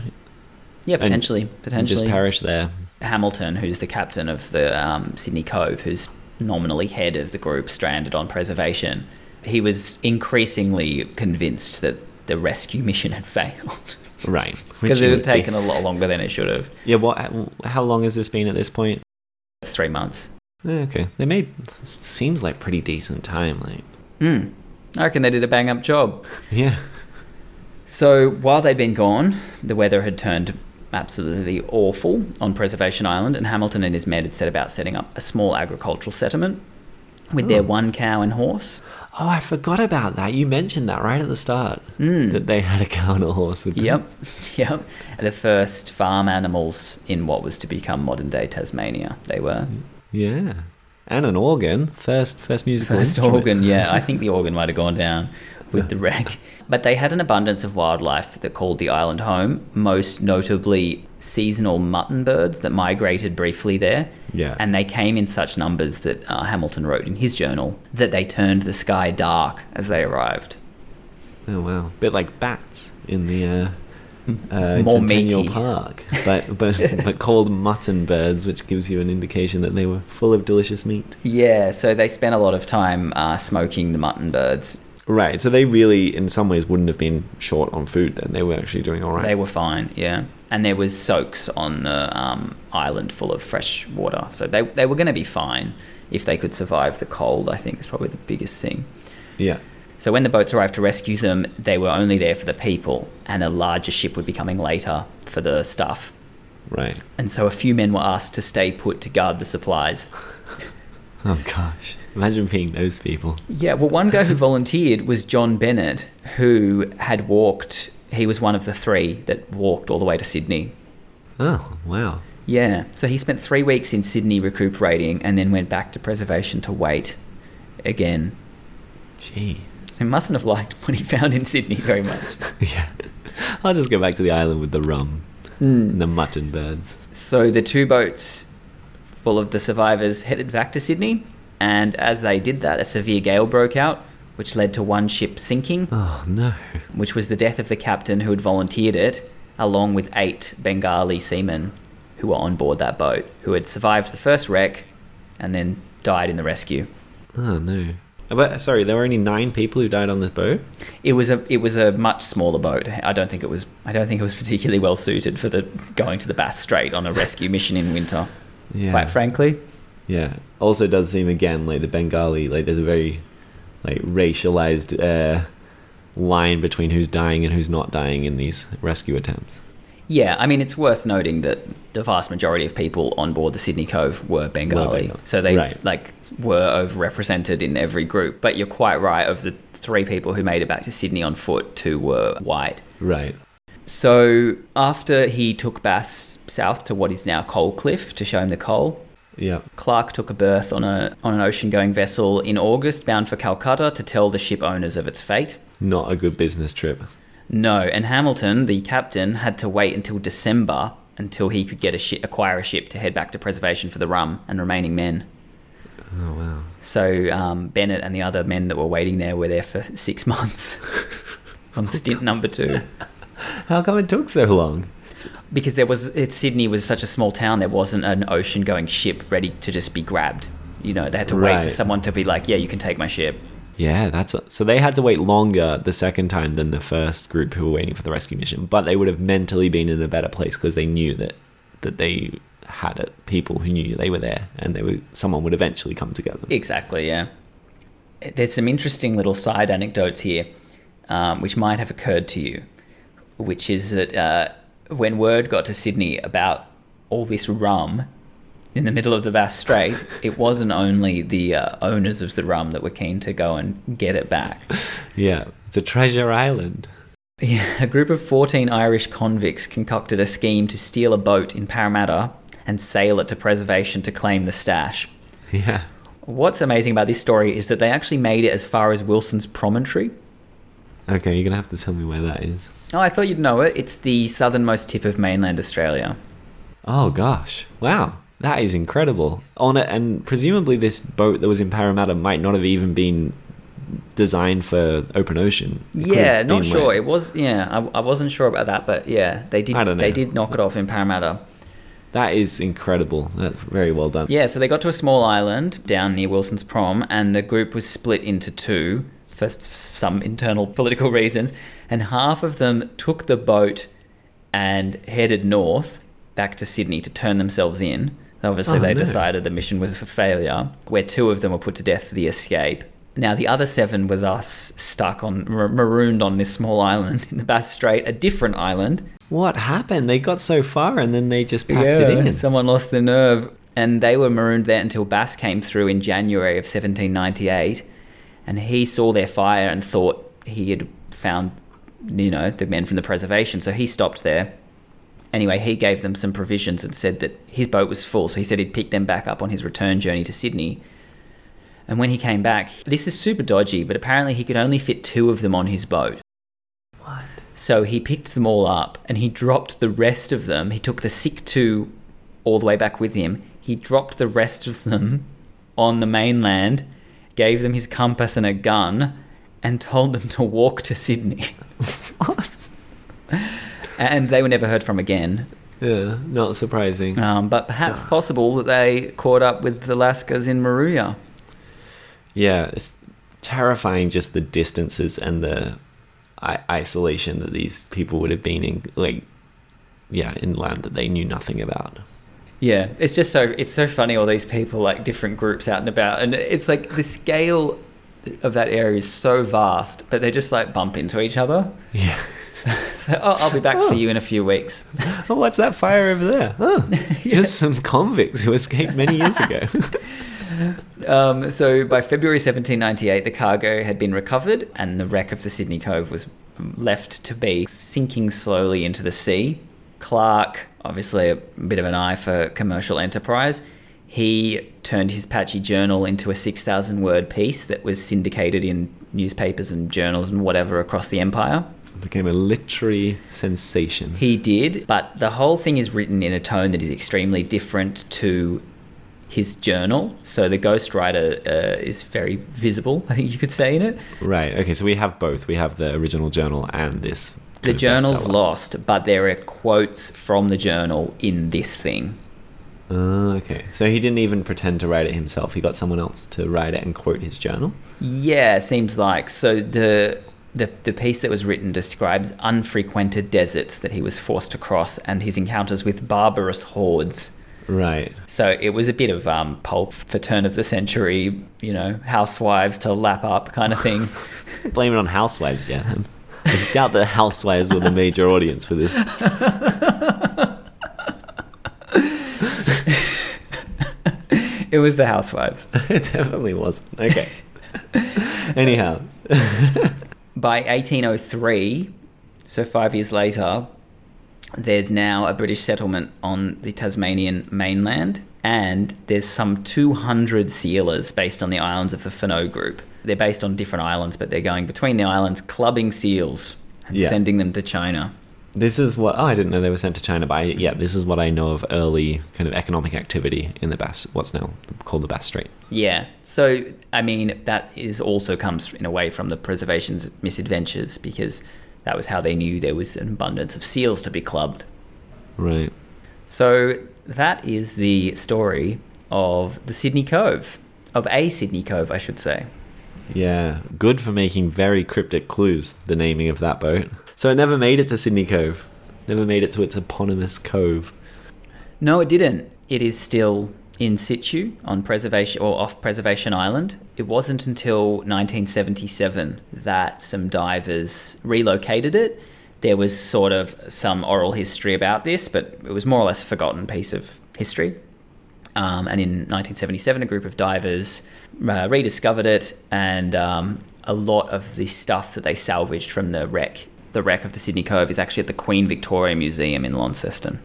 Yeah, And- potentially. And potentially. just perish there. Hamilton, who's the captain of the um, Sydney Cove, who's nominally head of the group stranded on preservation, he was increasingly convinced that the rescue mission had failed. Right. Because it had taken a lot longer than it should have. Yeah. What? How long has this been at this point? It's three months. Okay. They made. Seems like pretty decent time. Like. Hmm. I reckon they did a bang up job. Yeah. So while they'd been gone, the weather had turned absolutely awful on Preservation Island, and Hamilton and his men had set about setting up a small agricultural settlement with their Oh. one cow and horse. Oh, I forgot about that. You mentioned that right at the start. Mm. That they had a cow and a horse with them. Yep, yep. The first farm animals in what was to become modern day Tasmania. They were Yeah. And an organ. First, first musical first instrument. organ. Yeah, I think the organ might have gone down with the wreck. But they had an abundance of wildlife that called the island home. Most notably, seasonal mutton birds that migrated briefly there. Yeah. And they came in such numbers that uh, Hamilton wrote in his journal that they turned the sky dark as they arrived. Oh wow, bit like bats in the uh, uh, More Centennial meaty. Park, but but but called mutton birds, which gives you an indication that they were full of delicious meat. Yeah, so they spent a lot of time uh, smoking the mutton birds. Right. So they really, in some ways, wouldn't have been short on food. Then they were actually doing all right. They were fine, yeah. And there was soaks on the um, island full of fresh water, so they they were going to be fine if they could survive the cold. I think is probably the biggest thing. yeah. So when the boats arrived to rescue them, they were only there for the people, and a larger ship would be coming later for the stuff. Right. And so a few men were asked to stay put to guard the supplies. Oh gosh. Imagine being those people. Yeah, well, one guy who volunteered was John Bennett, who had walked. He was one of the three that walked all the way to Sydney. Oh wow. Yeah, so he spent three weeks in Sydney recuperating and then went back to preservation to wait again. Gee. He mustn't have liked what he found in Sydney very much. Yeah. I'll just go back to the island with the rum hmm. and the mutton birds. So the two boats full of the survivors headed back to Sydney, and as they did that, a severe gale broke out, which led to one ship sinking, Oh no. which was the death of the captain who had volunteered it, along with eight Bengali seamen who were on board that boat, who had survived the first wreck and then died in the rescue. Oh no. But sorry, there were only nine people who died on this boat. It was a it was a much smaller boat. I don't think it was I don't think it was particularly well suited for the going to the Bass Strait on a rescue mission in winter. Yeah. Quite frankly. Yeah. Also, does seem again like the Bengali. Like there's a very like racialized uh, line between who's dying and who's not dying in these rescue attempts. Yeah, I mean it's worth noting that the vast majority of people on board the Sydney Cove were Bengali, Bengali. so they Right. like were overrepresented in every group. But you're quite right. Of the three people who made it back to Sydney on foot, two were white. Right. So after he took Bass south to what is now Coal Cliff to show him the coal, Yeah. Clark took a berth on a on an ocean-going vessel in August, bound for Calcutta, to tell the ship owners of its fate. Not a good business trip. No, and Hamilton, the captain, had to wait until December until he could get a ship, acquire a ship to head back to preservation for the rum and remaining men. Oh wow. So um, Bennett and the other men that were waiting there were there for six months on stint number two. How come it took so long? Because there was it, Sydney was such a small town, there wasn't an ocean-going ship ready to just be grabbed. You know, they had to wait for someone to be like, "Yeah, you can take my ship." Yeah, that's a, so they had to wait longer the second time than the first group who were waiting for the rescue mission, but they would have mentally been in a better place because they knew that that they had it, people who knew they were there and they were someone would eventually come to get them. Exactly, yeah. There's some interesting little side anecdotes here, um, which might have occurred to you, which is that uh, when word got to Sydney about all this rum in the middle of the Bass Strait, it wasn't only the uh, owners of the rum that were keen to go and get it back. Yeah, it's a treasure island. Yeah, a group of 14 Irish convicts concocted a scheme to steal a boat in Parramatta and sail it to preservation to claim the stash. Yeah. What's amazing about this story is that they actually made it as far as Wilson's Promontory. Okay, you're gonna have to tell me where that is. Oh, I thought you'd know it. It's the southernmost tip of mainland Australia. Oh gosh, wow, that is incredible. On it, and presumably this boat that was in Parramatta might not have even been designed for open ocean. It Yeah, not sure. It was yeah, I, I wasn't sure about that, but yeah, they did they did knock it off in Parramatta. That is incredible. That's very well done. Yeah, so they got to a small island down near Wilson's Prom, and the group was split into two for some internal political reasons, and half of them took the boat and headed north back to Sydney to turn themselves in. Obviously, Oh, they no. decided the mission was a failure, where two of them were put to death for the escape. Now, the other seven were thus stuck on, mar- marooned on this small island in the Bass Strait, a different island, What happened? They got so far and then they just packed it in. Someone lost their nerve, and they were marooned there until Bass came through in January of 1798, and he saw their fire and thought he had found, you know, the men from the preservation. So he stopped there. Anyway, he gave them some provisions and said that his boat was full, so he said he'd pick them back up on his return journey to Sydney. And when he came back, this is super dodgy, but apparently he could only fit two of them on his boat. What? So he picked them all up and he dropped the rest of them. He took the sick two all the way back with him. He dropped the rest of them on the mainland, gave them his compass and a gun, and told them to walk to Sydney. and they were never heard from again. Yeah, not surprising. Um, but perhaps possible that they caught up with the Lascars in Moruya. Yeah, it's, terrifying just the distances and the I- isolation that these people would have been in, like, yeah, in land that they knew nothing about. Yeah, it's just so it's so funny all these people like different groups out and about, and it's like the scale of that area is so vast, but they just like bump into each other. Yeah. So, oh, I'll be back Oh. for you in a few weeks. Oh, what's that fire over there? Oh, just some convicts who escaped many years ago. Um, so by February 1798, the cargo had been recovered, and the wreck of the Sydney Cove was left to be sinking slowly into the sea. Clark, obviously a bit of an eye for commercial enterprise, he turned his patchy journal into a 6,000 word piece that was syndicated in newspapers and journals and whatever across the empire. Became a literary sensation. He did, but the whole thing is written in a tone that is extremely different to his journal. So the ghostwriter uh, is very visible, I think you could say, in it. Right. Okay. So we have both. We have the original journal and this. The journal's lost, but there are quotes from the journal in this thing. Ah, okay. So he didn't even pretend to write it himself. He got someone else to write it and quote his journal. Yeah, seems like. So the the, the piece that was written describes unfrequented deserts that he was forced to cross and his encounters with barbarous hordes. Right. So it was a bit of um, pulp for turn of the century, you know, housewives to lap up kind of thing. Blame it on housewives, yeah. I doubt the housewives were the major audience for this. it was the housewives. it definitely wasn't. Okay. Anyhow. By 1803, so five years later, there's now a British settlement on the Tasmanian mainland, and there's some 200 sealers based on the islands of the Furneaux group. They're based on different islands, but they're going between the islands, clubbing seals and Yeah. sending them to China. This is what oh, I didn't know they were sent to China, but I, yeah, this is what I know of early kind of economic activity in the Bass, what's now called the Bass Strait. Yeah. So, I mean, that is also comes in a way from the preservation's misadventures because that was how they knew there was an abundance of seals to be clubbed. Right. So, that is the story of the Sydney Cove, of a Sydney Cove, I should say. Yeah, good for making very cryptic clues, the naming of that boat. So it never made it to Sydney Cove. Never made it to its eponymous cove. No, it didn't. It is still in situ on preservation or off Preservation Island. It wasn't until 1977 that some divers relocated it. There was sort of some oral history about this, but it was more or less a forgotten piece of history. Um, and in 1977, a group of divers uh, rediscovered it, and um, a lot of the stuff that they salvaged from the wreck, the wreck of the Sydney Cove, is actually at the Queen Victoria Museum in Launceston.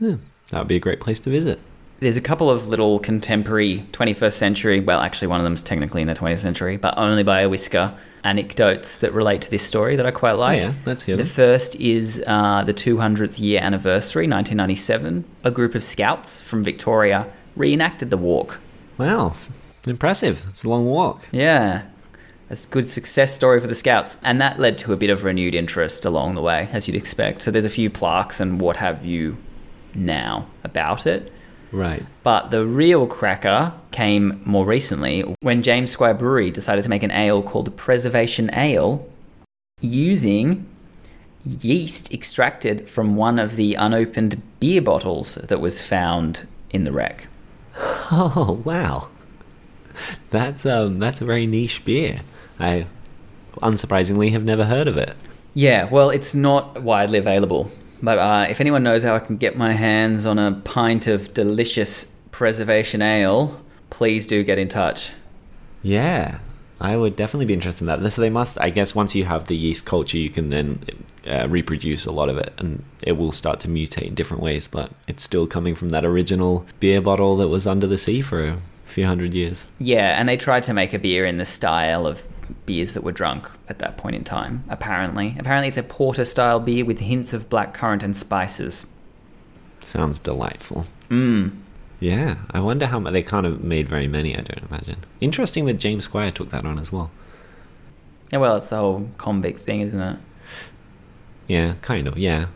Yeah, that would be a great place to visit. There's a couple of little contemporary 21st century, well, actually, one of them's technically in the 20th century, but only by a whisker, anecdotes that relate to this story that I quite Oh, like. yeah, let's hear The them. first is uh, the 200th year anniversary, 1997. A group of scouts from Victoria reenacted the walk. Wow, impressive. It's a long walk. Yeah. A good success story for the scouts. And that led to a bit of renewed interest along the way, as you'd expect. So there's a few plaques and what have you now about it. Right. But the real cracker came more recently when James Squire Brewery decided to make an ale called Preservation Ale using yeast extracted from one of the unopened beer bottles that was found in the wreck. Oh wow, that's um that's a very niche beer. I unsurprisingly have never heard of it. Yeah, well, it's not widely available. But uh, if anyone knows how I can get my hands on a pint of delicious preservation ale, please do get in touch. Yeah, I would definitely be interested in that. So they must, I guess, once you have the yeast culture, you can then uh, reproduce a lot of it, and it will start to mutate in different ways. But it's still coming from that original beer bottle that was under the sea for a few hundred years. Yeah, and they tried to make a beer in the style of beers that were drunk at that point in time, apparently. Apparently, it's a porter style beer with hints of blackcurrant and spices. Sounds delightful. Mmm. Yeah, I wonder how much they can't have made very many. I don't imagine. Interesting that James Squire took that on as well. Yeah, well, it's the whole convict thing, isn't it? Yeah, kind of. Yeah.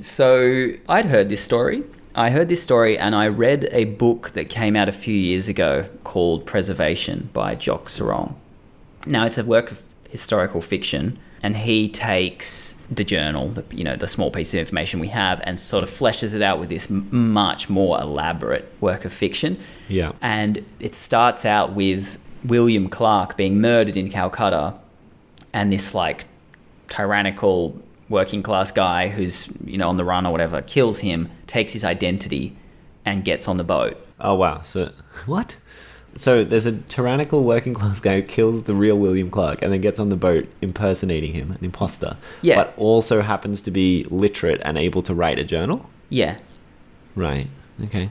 So I'd heard this story. I heard this story and I read a book that came out a few years ago called Preservation by Jock Serong. Now it's a work of historical fiction, and he takes the journal, the, you know, the small piece of information we have, and sort of fleshes it out with this m- much more elaborate work of fiction. Yeah. And it starts out with William Clark being murdered in Calcutta, and this like tyrannical working class guy who's you know on the run or whatever kills him, takes his identity, and gets on the boat. Oh wow. So what? So there's a tyrannical working class guy who kills the real William Clark and then gets on the boat impersonating him, an imposter. Yeah. But also happens to be literate and able to write a journal. Yeah, Right. Okay.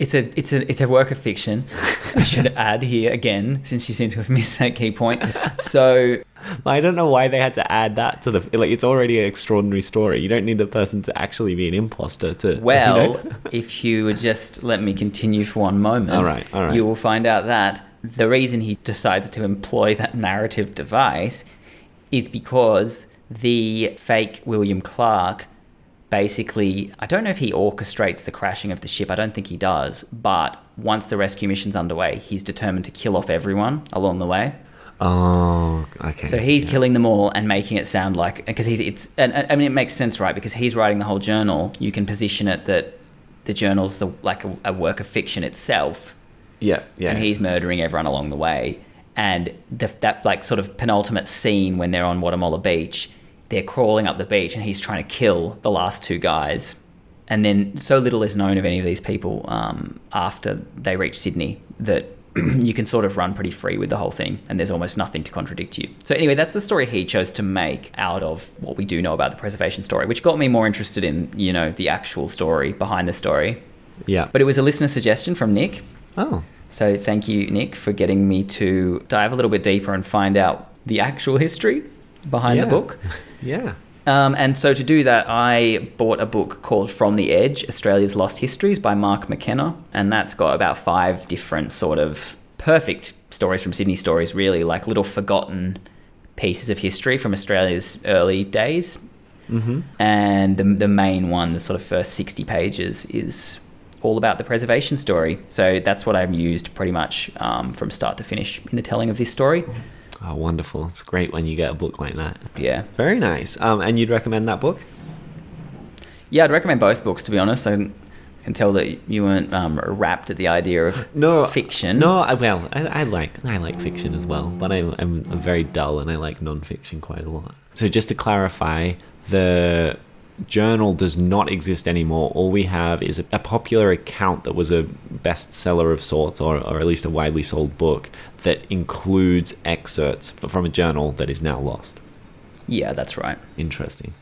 It's a it's a it's a work of fiction. I should add here again, since you seem to have missed that key point. So I don't know why they had to add that to the like. It's already an extraordinary story. You don't need the person to actually be an imposter to. you well, know? if you would just let me continue for one moment, All right, all right. you will find out that the reason he decides to employ that narrative device is because the fake William Clark basically I don't know if he orchestrates the crashing of the ship. I don't think he does, but once the rescue mission's underway, he's determined to kill off everyone along the way. Oh, okay. So he's yeah. killing them all and making it sound like because he's it's and, I mean it makes sense right because he's writing the whole journal. You can position it that the journal's the like a, a work of fiction itself, Yeah, yeah. and he's murdering everyone along the way. And the, that like sort of penultimate scene when they're on Wattamolla Beach, they're crawling up the beach and he's trying to kill the last two guys. And then so little is known of any of these people um, after they reach Sydney that you can sort of run pretty free with the whole thing and there's almost nothing to contradict you. So anyway, that's the story he chose to make out of what we do know about the preservation story, which got me more interested in, you know, the actual story behind the story. yeah. But it was a listener suggestion from Nick. oh, So thank you, Nick, for getting me to dive a little bit deeper and find out the actual history behind Yeah. the book. yeah. Um, and so to do that, I bought a book called From the Edge Australia's Lost Histories by Mark McKenna. And that's got about five different sort of perfect stories from Sydney stories, really, like little forgotten pieces of history from Australia's early days. Mm-hmm. And the, the main one, the sort of first 60 pages, is all about the preservation story. So that's what I've used pretty much um, from start to finish in the telling of this story. Oh, wonderful. It's great when you get a book like that. Yeah. Very nice. Um, and you'd recommend that book? Yeah, I'd recommend both books, to be honest. I can tell that you weren't um, wrapped at the idea of No fiction. No, I, well, I, I like I like fiction as well, but I'm, I'm I'm very dull and I like non-fiction quite a lot. So just to clarify, the journal does not exist anymore. All we have is a, a popular account that was a bestseller of sorts, or, or at least a widely sold book that includes excerpts from a journal that is now lost. Yeah, that's right. Interesting.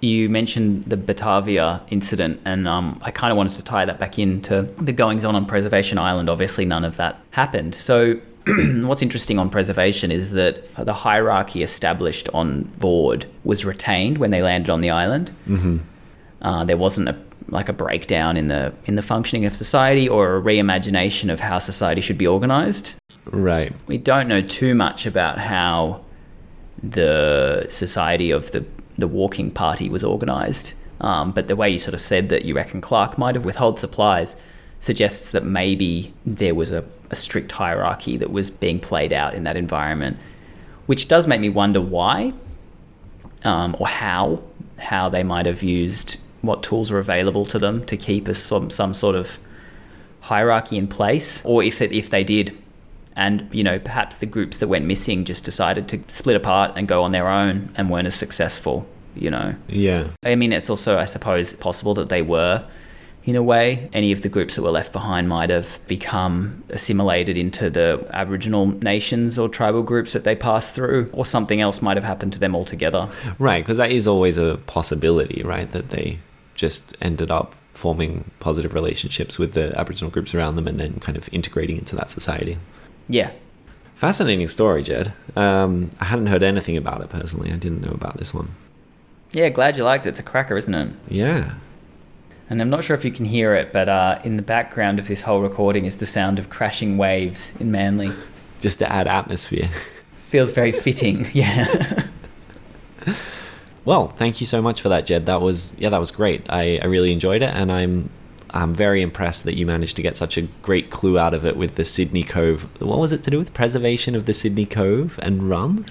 You mentioned the Batavia incident, and um, I kind of wanted to tie that back into the goings on on Preservation Island. Obviously, none of that happened. So, what's interesting on preservation is that the hierarchy established on board was retained when they landed on the island. Mm-hmm. Uh, there wasn't a like a breakdown in the in the functioning of society or a reimagination of how society should be organized. Right. We don't know too much about how the society of the the walking party was organized. Um, but the way you sort of said that you reckon Clark might have withheld supplies suggests that maybe there was a, a strict hierarchy that was being played out in that environment, which does make me wonder why um, or how how they might have used what tools were available to them to keep a, some some sort of hierarchy in place, or if it, if they did, and you know perhaps the groups that went missing just decided to split apart and go on their own and weren't as successful. You know, Yeah. I mean, it's also I suppose possible that they were. In a way, any of the groups that were left behind might have become assimilated into the Aboriginal nations or tribal groups that they passed through, or something else might have happened to them altogether. Right, because that is always a possibility, right? That they just ended up forming positive relationships with the Aboriginal groups around them and then kind of integrating into that society. Yeah, Fascinating story, Jed. Um, I hadn't heard anything about it personally. I didn't know about this one. Yeah, glad you liked it. It's a cracker, isn't it? Yeah. And I'm not sure if you can hear it, but uh, in the background of this whole recording is the sound of crashing waves in Manly. Just to add atmosphere. Feels very fitting. Yeah. Well, thank you so much for that, Jed. That was yeah, that was great. I, I really enjoyed it, and I'm I'm very impressed that you managed to get such a great clue out of it with the Sydney Cove. What was it to do with preservation of the Sydney Cove and rum?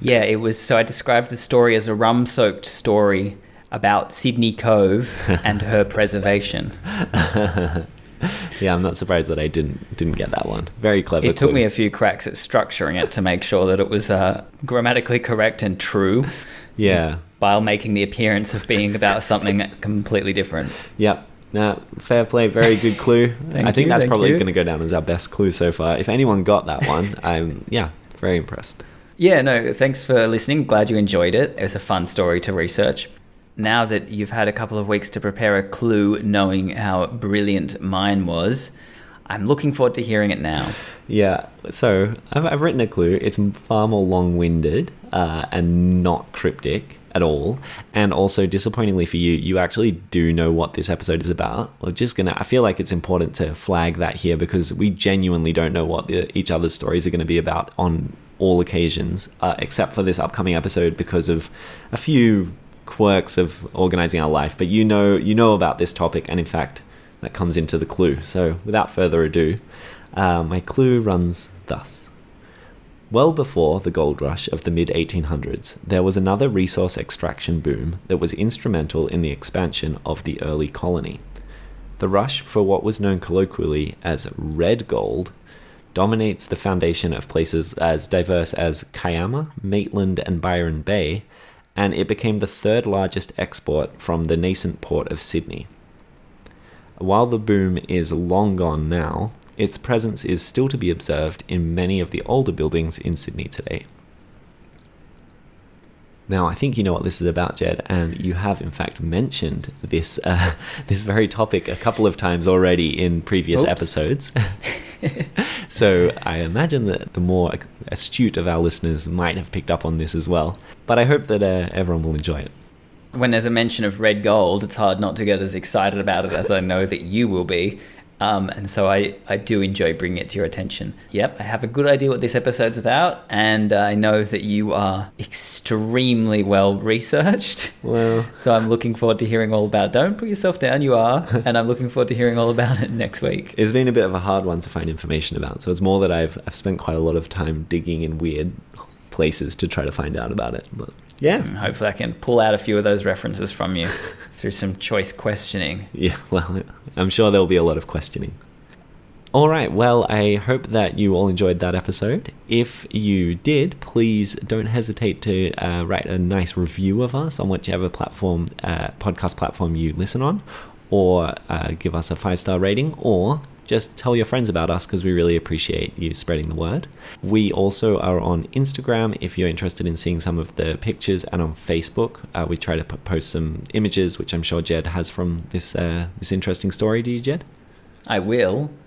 Yeah, it was. So I described the story as a rum soaked story about Sydney Cove and her preservation. yeah, I'm not surprised that I didn't didn't get that one. Very clever. It took clue. me a few cracks at structuring it to make sure that it was uh, grammatically correct and true Yeah. while making the appearance of being about something completely different. Yep. Now, fair play. Very good clue. Thank I think you, that's probably going to go down as our best clue so far. If anyone got that one, I'm yeah, very impressed. Yeah, no, thanks for listening. Glad you enjoyed it. It was a fun story to research. Now that you've had a couple of weeks to prepare a clue, knowing how brilliant mine was, I'm looking forward to hearing it now. Yeah. So I've, I've written a clue. It's far more long-winded uh, and not cryptic at all. And also, disappointingly for you, you actually do know what this episode is about. We're just gonna. I feel like it's important to flag that here because we genuinely don't know what the, each other's stories are going to be about on all occasions, uh, except for this upcoming episode because of a few quirks of organizing our life. But you know, you know about this topic, and in fact, that comes into the clue. So, without further ado, uh, my clue runs thus. Well before the gold rush of the mid 1800s, there was another resource extraction boom that was instrumental in the expansion of the early colony. The rush for what was known colloquially as red gold dominates the foundation of places as diverse as Kiama, Maitland, and Byron Bay, and it became the third largest export from the nascent port of Sydney. While the boom is long gone now, its presence is still to be observed in many of the older buildings in Sydney today. Now, I think you know what this is about, Jed, and you have in fact mentioned this uh, this very topic a couple of times already in previous Oops. episodes. so I imagine that the more astute of our listeners might have picked up on this as well. But I hope that uh, everyone will enjoy it. When there's a mention of red gold, it's hard not to get as excited about it as I know that you will be. Um, and so I, I do enjoy bringing it to your attention. Yep, I have a good idea what this episode's about, and I know that you are extremely well researched. Well, So I'm looking forward to hearing all about it. Don't put yourself down, you are. And I'm looking forward to hearing all about it next week. it's been a bit of a hard one to find information about. So it's more that I've I've spent quite a lot of time digging in weird places to try to find out about it. But yeah, And hopefully I can pull out a few of those references from you through some choice questioning. Yeah, well, I'm sure there'll be a lot of questioning. All right, well, I hope that you all enjoyed that episode. If you did, please don't hesitate to uh, write a nice review of us on whichever platform, uh, podcast platform you listen on, or uh, give us a five star rating, or just tell your friends about us because we really appreciate you spreading the word. We also are on Instagram if you're interested in seeing some of the pictures, and on Facebook. Uh, we try to post some images, which I'm sure Jed has from this uh, this interesting story. Do you, Jed? I will.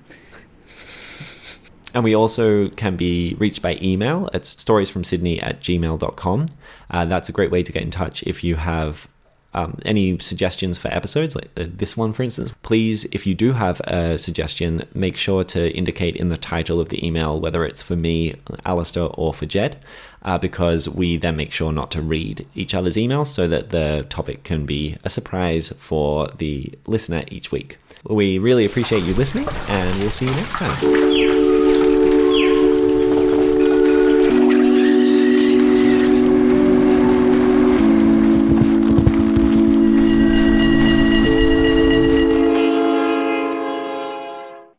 And we also can be reached by email at storiesfromsydney at gmail.com. Uh, that's a great way to get in touch if you have um, any suggestions for episodes, like this one, for instance. Please, if you do have a suggestion, make sure to indicate in the title of the email whether it's for me, Alistair, or for Jed, uh, because we then make sure not to read each other's emails so that the topic can be a surprise for the listener each week. We really appreciate you listening, and we'll see you next time.